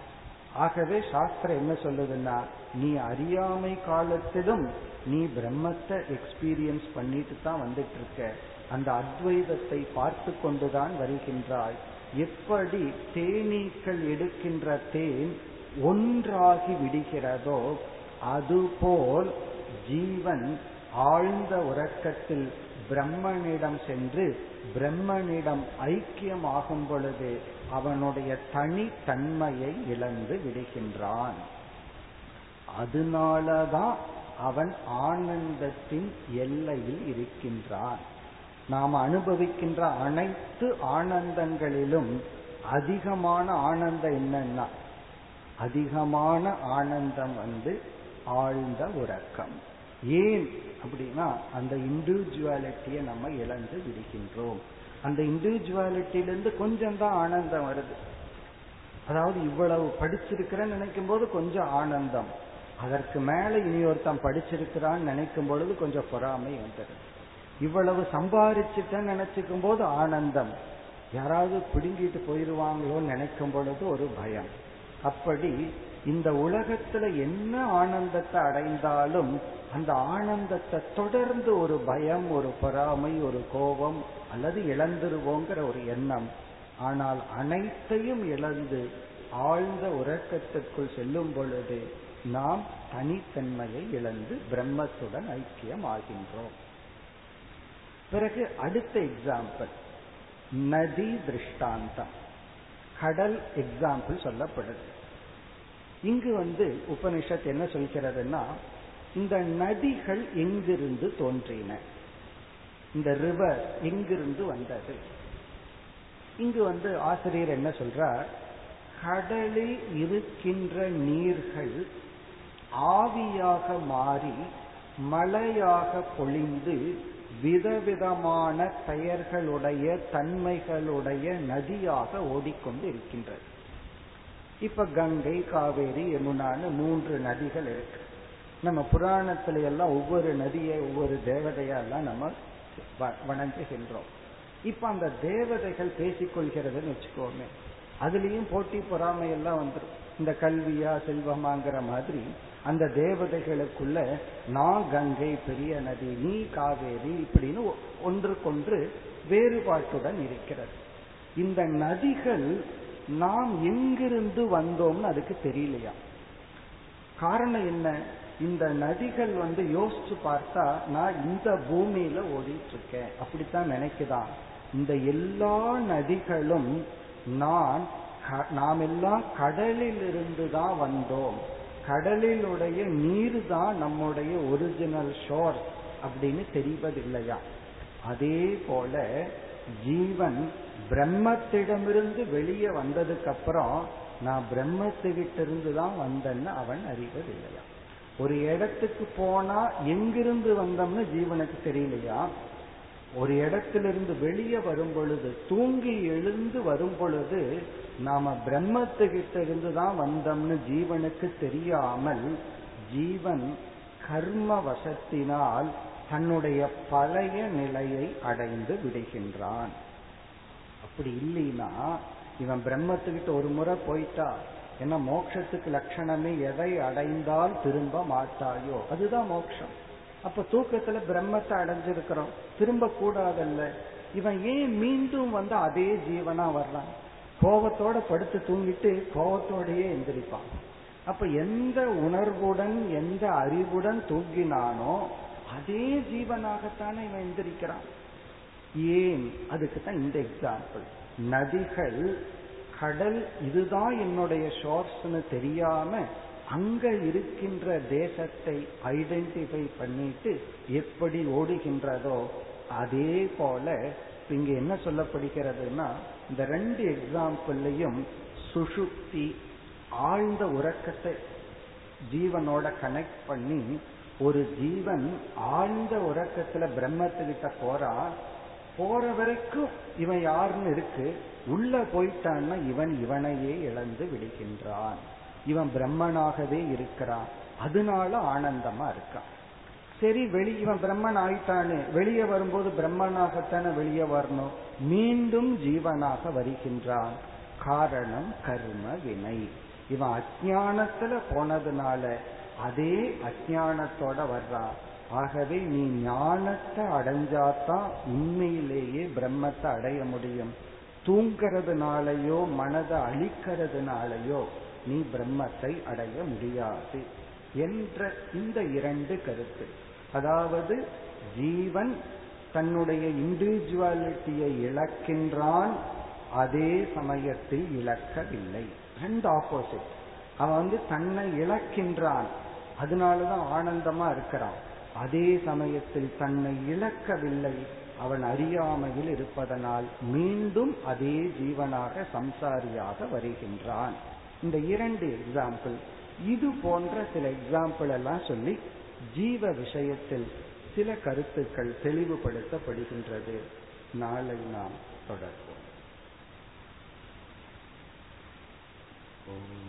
ஆகவே சாஸ்திரம் என்ன சொல்லுதுன்னா நீ அறியாமை காலத்திலும் நீ பிரம்மத்தை எக்ஸ்பீரியன்ஸ் பண்ணிட்டு தான் வந்துட்டு இருக்க அந்த அத்வைதத்தை பார்த்து கொண்டுதான் வருகின்றாய். எப்படி தேனீக்கள் எடுக்கின்ற தேன் ஒன்றாகி விடுகிறதோ அதுபோல் ஜீவன் ஆழ்ந்த உறக்கத்தில் பிரம்மனிடம் சென்று பிரம்மனிடம் ஐக்கியமாகும் பொழுது அவனுடைய தனித்தன்மையை இழந்து விடுகின்றான். அதனாலதான் அவன் ஆனந்தத்தின் எல்லையில் இருக்கின்றான். நாம் அனுபவிக்கின்ற அனைத்து ஆனந்தங்களிலும் அதிகமான ஆனந்தம் என்னன்னா அதிகமான ஆனந்தம் வந்து ஆழ்ந்த உறக்கம். ஏன் அப்படின்னா அந்த இண்டிவிஜுவாலிட்டியை நம்ம இழந்து விடுகின்றோம். அந்த இண்டிவிஜுவாலிட்டியிலிருந்து கொஞ்சம் தான் ஆனந்தம் வருது. அதாவது இவ்வளவு படிச்சிருக்கிறேன்னு நினைக்கும் போது கொஞ்சம் ஆனந்தம். அதற்கு மேல இனி ஒருத்தன் படிச்சிருக்கிறான்னு நினைக்கும் பொழுது கொஞ்சம் பொறாமை வந்துடும். இவ்வளவு சம்பாரிச்சுட்டேன்னு நினைச்சுக்கும் போது ஆனந்தம். யாராவது பிடுங்கிட்டு போயிடுவாங்களோன்னு நினைக்கும் பொழுது ஒரு பயம். அப்படி இந்த உலகத்துல என்ன ஆனந்தத்தை அடைந்தாலும் அந்த ஆனந்தத்தை தொடர்ந்து ஒரு பயம் ஒரு பொறாமை ஒரு கோபம் அல்லது இழந்துருவோங்கிற ஒரு எண்ணம். ஆனால் அனைத்தையும் இழந்து ஆழ்ந்த உறக்கத்திற்குள் செல்லும் பொழுது நாம் தனித்தன்மையை இழந்து பிரம்மத்துடன் ஐக்கியம் ஆகின்றோம் பிறகு அடுத்த எக்ஸாம்பிள் நதி திருஷ்டாந்தம். கடல் எக்ஸாம்பிள் சொல்லப்படுது. இங்கு வந்து உபனிஷத் என்ன சொல்கிறதுன்னா இந்த நதிகள் எங்கிருந்து தோன்றின? இந்த ரிவர் எங்கிருந்து வந்தது? இங்கு வந்து ஆசிரியர் என்ன சொல்றார் கடலில் இருக்கின்ற நீர்கள் ஆவியாக மாறி மழையாக பொழிந்து விதவிதமான பெயர்களுடைய தன்மைகளுடைய நதியாக ஓடிக்கொண்டு இருக்கின்றது. இப்ப கங்கை காவேரி யமுனான்னு மூன்று நதிகள் இருக்கு. நம்ம புராணத்துல எல்லாம் ஒவ்வொரு நதியை ஒவ்வொரு தேவதையெல்லாம் நம்ம வணங்குகின்றோம். இப்ப அந்த தேவதைகள் பேசிக்கொள்கிறதுன்னு வச்சுக்கோமே அதுலயும் போட்டி பொறாமை எல்லாம் வந்துடும் இந்த கல்வியா செல்வமாங்கிற மாதிரி அந்த தேவதைகளுக்குள்ள நான் கங்கை பெரிய நதி நீ காவேரி இப்படின்னு ஒன்றுக்கொன்று வேறுபாட்டுடன் இருக்கிறது. இந்த நதிகள் நாம் எங்கிருந்து வந்தோம்னு அதுக்கு தெரியலையா? காரணம் என்ன? இந்த நதிகள் வந்து யோசிச்சு பார்த்தா நான் இந்த பூமியில ஓடிட்டு இருக்கேன் அப்படித்தான் நினைக்குதான் இந்த எல்லா நதிகளும் நான் நாம் எல்லாம் கடலில் இருந்து தான் வந்தோம். கடலிலுடைய நீர் தான் நம்முடைய ஒரிஜினல் ஷோர் அப்படின்னு தெரிவதில்லையா? அதே போல ஜீவன் பிரம்மத்திடமிருந்து வெளியே வந்ததுக்கு அப்புறம் நான் பிரம்மத்துக்கிட்ட இருந்து தான் வந்தேன்னு அவன் அறிவதில்லையா ஒரு இடத்துக்கு போனா எங்கிருந்து வந்தோம்னு ஜீவனுக்கு தெரியலையா? ஒரு இடத்திலிருந்து வெளியே வரும் பொழுது தூங்கி எழுந்து வரும் பொழுது நாம பிரம்மத்துக்கிட்ட இருந்து தான் வந்தோம்னு ஜீவனுக்கு தெரியாமல் ஜீவன் கர்ம வசத்தினால் தன்னுடைய பழைய நிலையை அடைந்து விடுகின்றான். அப்படி இல்லைன்னா இவன் பிரம்மத்துக்கிட்ட ஒரு முறை போயிட்டா ஏன்னா மோட்சத்துக்கு லட்சணமே எதை அடைந்தால் திரும்ப மாட்டாயோ? அதுதான் மோட்சம். அப்ப தூக்கத்துல பிரம்மத்தை அடைஞ்சிருக்கிறோம். திரும்ப கூடாதல்ல. இவன் ஏன் மீண்டும் வந்து அதே ஜீவனா வர்றான்? கோபத்தோட படுத்து தூங்கிட்டு கோபத்தோடயே எந்திரிப்பான். அப்ப எந்த உணர்வுடன் எந்த அறிவுடன் தூங்கினானோ அதே ஜீவனாகத்தானே இவன் எந்திரிக்கிறான். ஏன்? அதுக்கு தான் இந்த எக்ஸாம்பிள் நதிகள் கடல் இதுதான் என்னுடைய ஷோர்ஸ்னு தெரியாம அங்க இருக்கின்ற தேசத்தை ஐடென்டிஃபை பண்ணிட்டு எப்படி ஓடுகின்றதோ அதே போல இங்க என்ன சொல்லப்படுகிறதுனா இந்த ரெண்டு எக்ஸாம்பிள்லையும் சுஷுப்தி ஆழ்ந்த உறக்கத்தை ஜீவனோட கனெக்ட் பண்ணி ஒரு ஜீவன் ஆழ்ந்த உறக்கத்துல பிரம்மத்துக்கிட்ட போறா போற வரைக்கும் இவன் யாருன்னு இருக்கு. உள்ள போயிட்டான்னா இவன் இவனையே இழந்து விடுகின்றான். இவன் பிரம்மனாகவே இருக்கிறான். அதனால ஆனந்தமா இருக்கான் சரி வெளி இவன் பிரம்மன் ஆயிட்டானே. வெளியே வரும்போது பிரம்மனாகத்தானே வெளியே வரணும். மீண்டும் ஜீவனாக வருகின்றான். காரணம் கர்ம வினை. இவன் அஜானத்துல போனதுனால அதே அஜானத்தோட வர்றா. ஆகவே நீ ஞானத்தை அடைஞ்சாதான் உண்மையிலேயே பிரம்மத்தை அடைய முடியும். தூங்கிறதுனாலயோ மனதை அழிக்கிறதுனாலயோ நீ பிரம்மத்தை அடைய முடியாது என்ற இந்த இரண்டு கருத்து. அதாவது ஜீவன் தன்னுடைய இண்டிவிஜுவாலிட்டியை இழக்கின்றான் அதே சமயத்தில் இழக்கவில்லை. ரெண்டு ஆப்போசிட் அவன் வந்து தன்னை இழக்கின்றான். அதனாலதான் ஆனந்தமா இருக்கிறான். அதே சமயத்தில் தன்னை இழக்கவில்லை. அவன் அறியாமையில் இருப்பதனால் மீண்டும் அதே ஜீவனாக சம்சாரியாக வருகின்றான். இந்த இரண்டு எக்ஸாம்பிள் இது போன்ற சில எக்ஸாம்பிள் எல்லாம் சொல்லி ஜீவ விஷயத்தில் சில கருத்துக்கள் தெளிவுபடுத்தப்படுகின்றது. நாளை நாம் தொடர்போம் ஓம்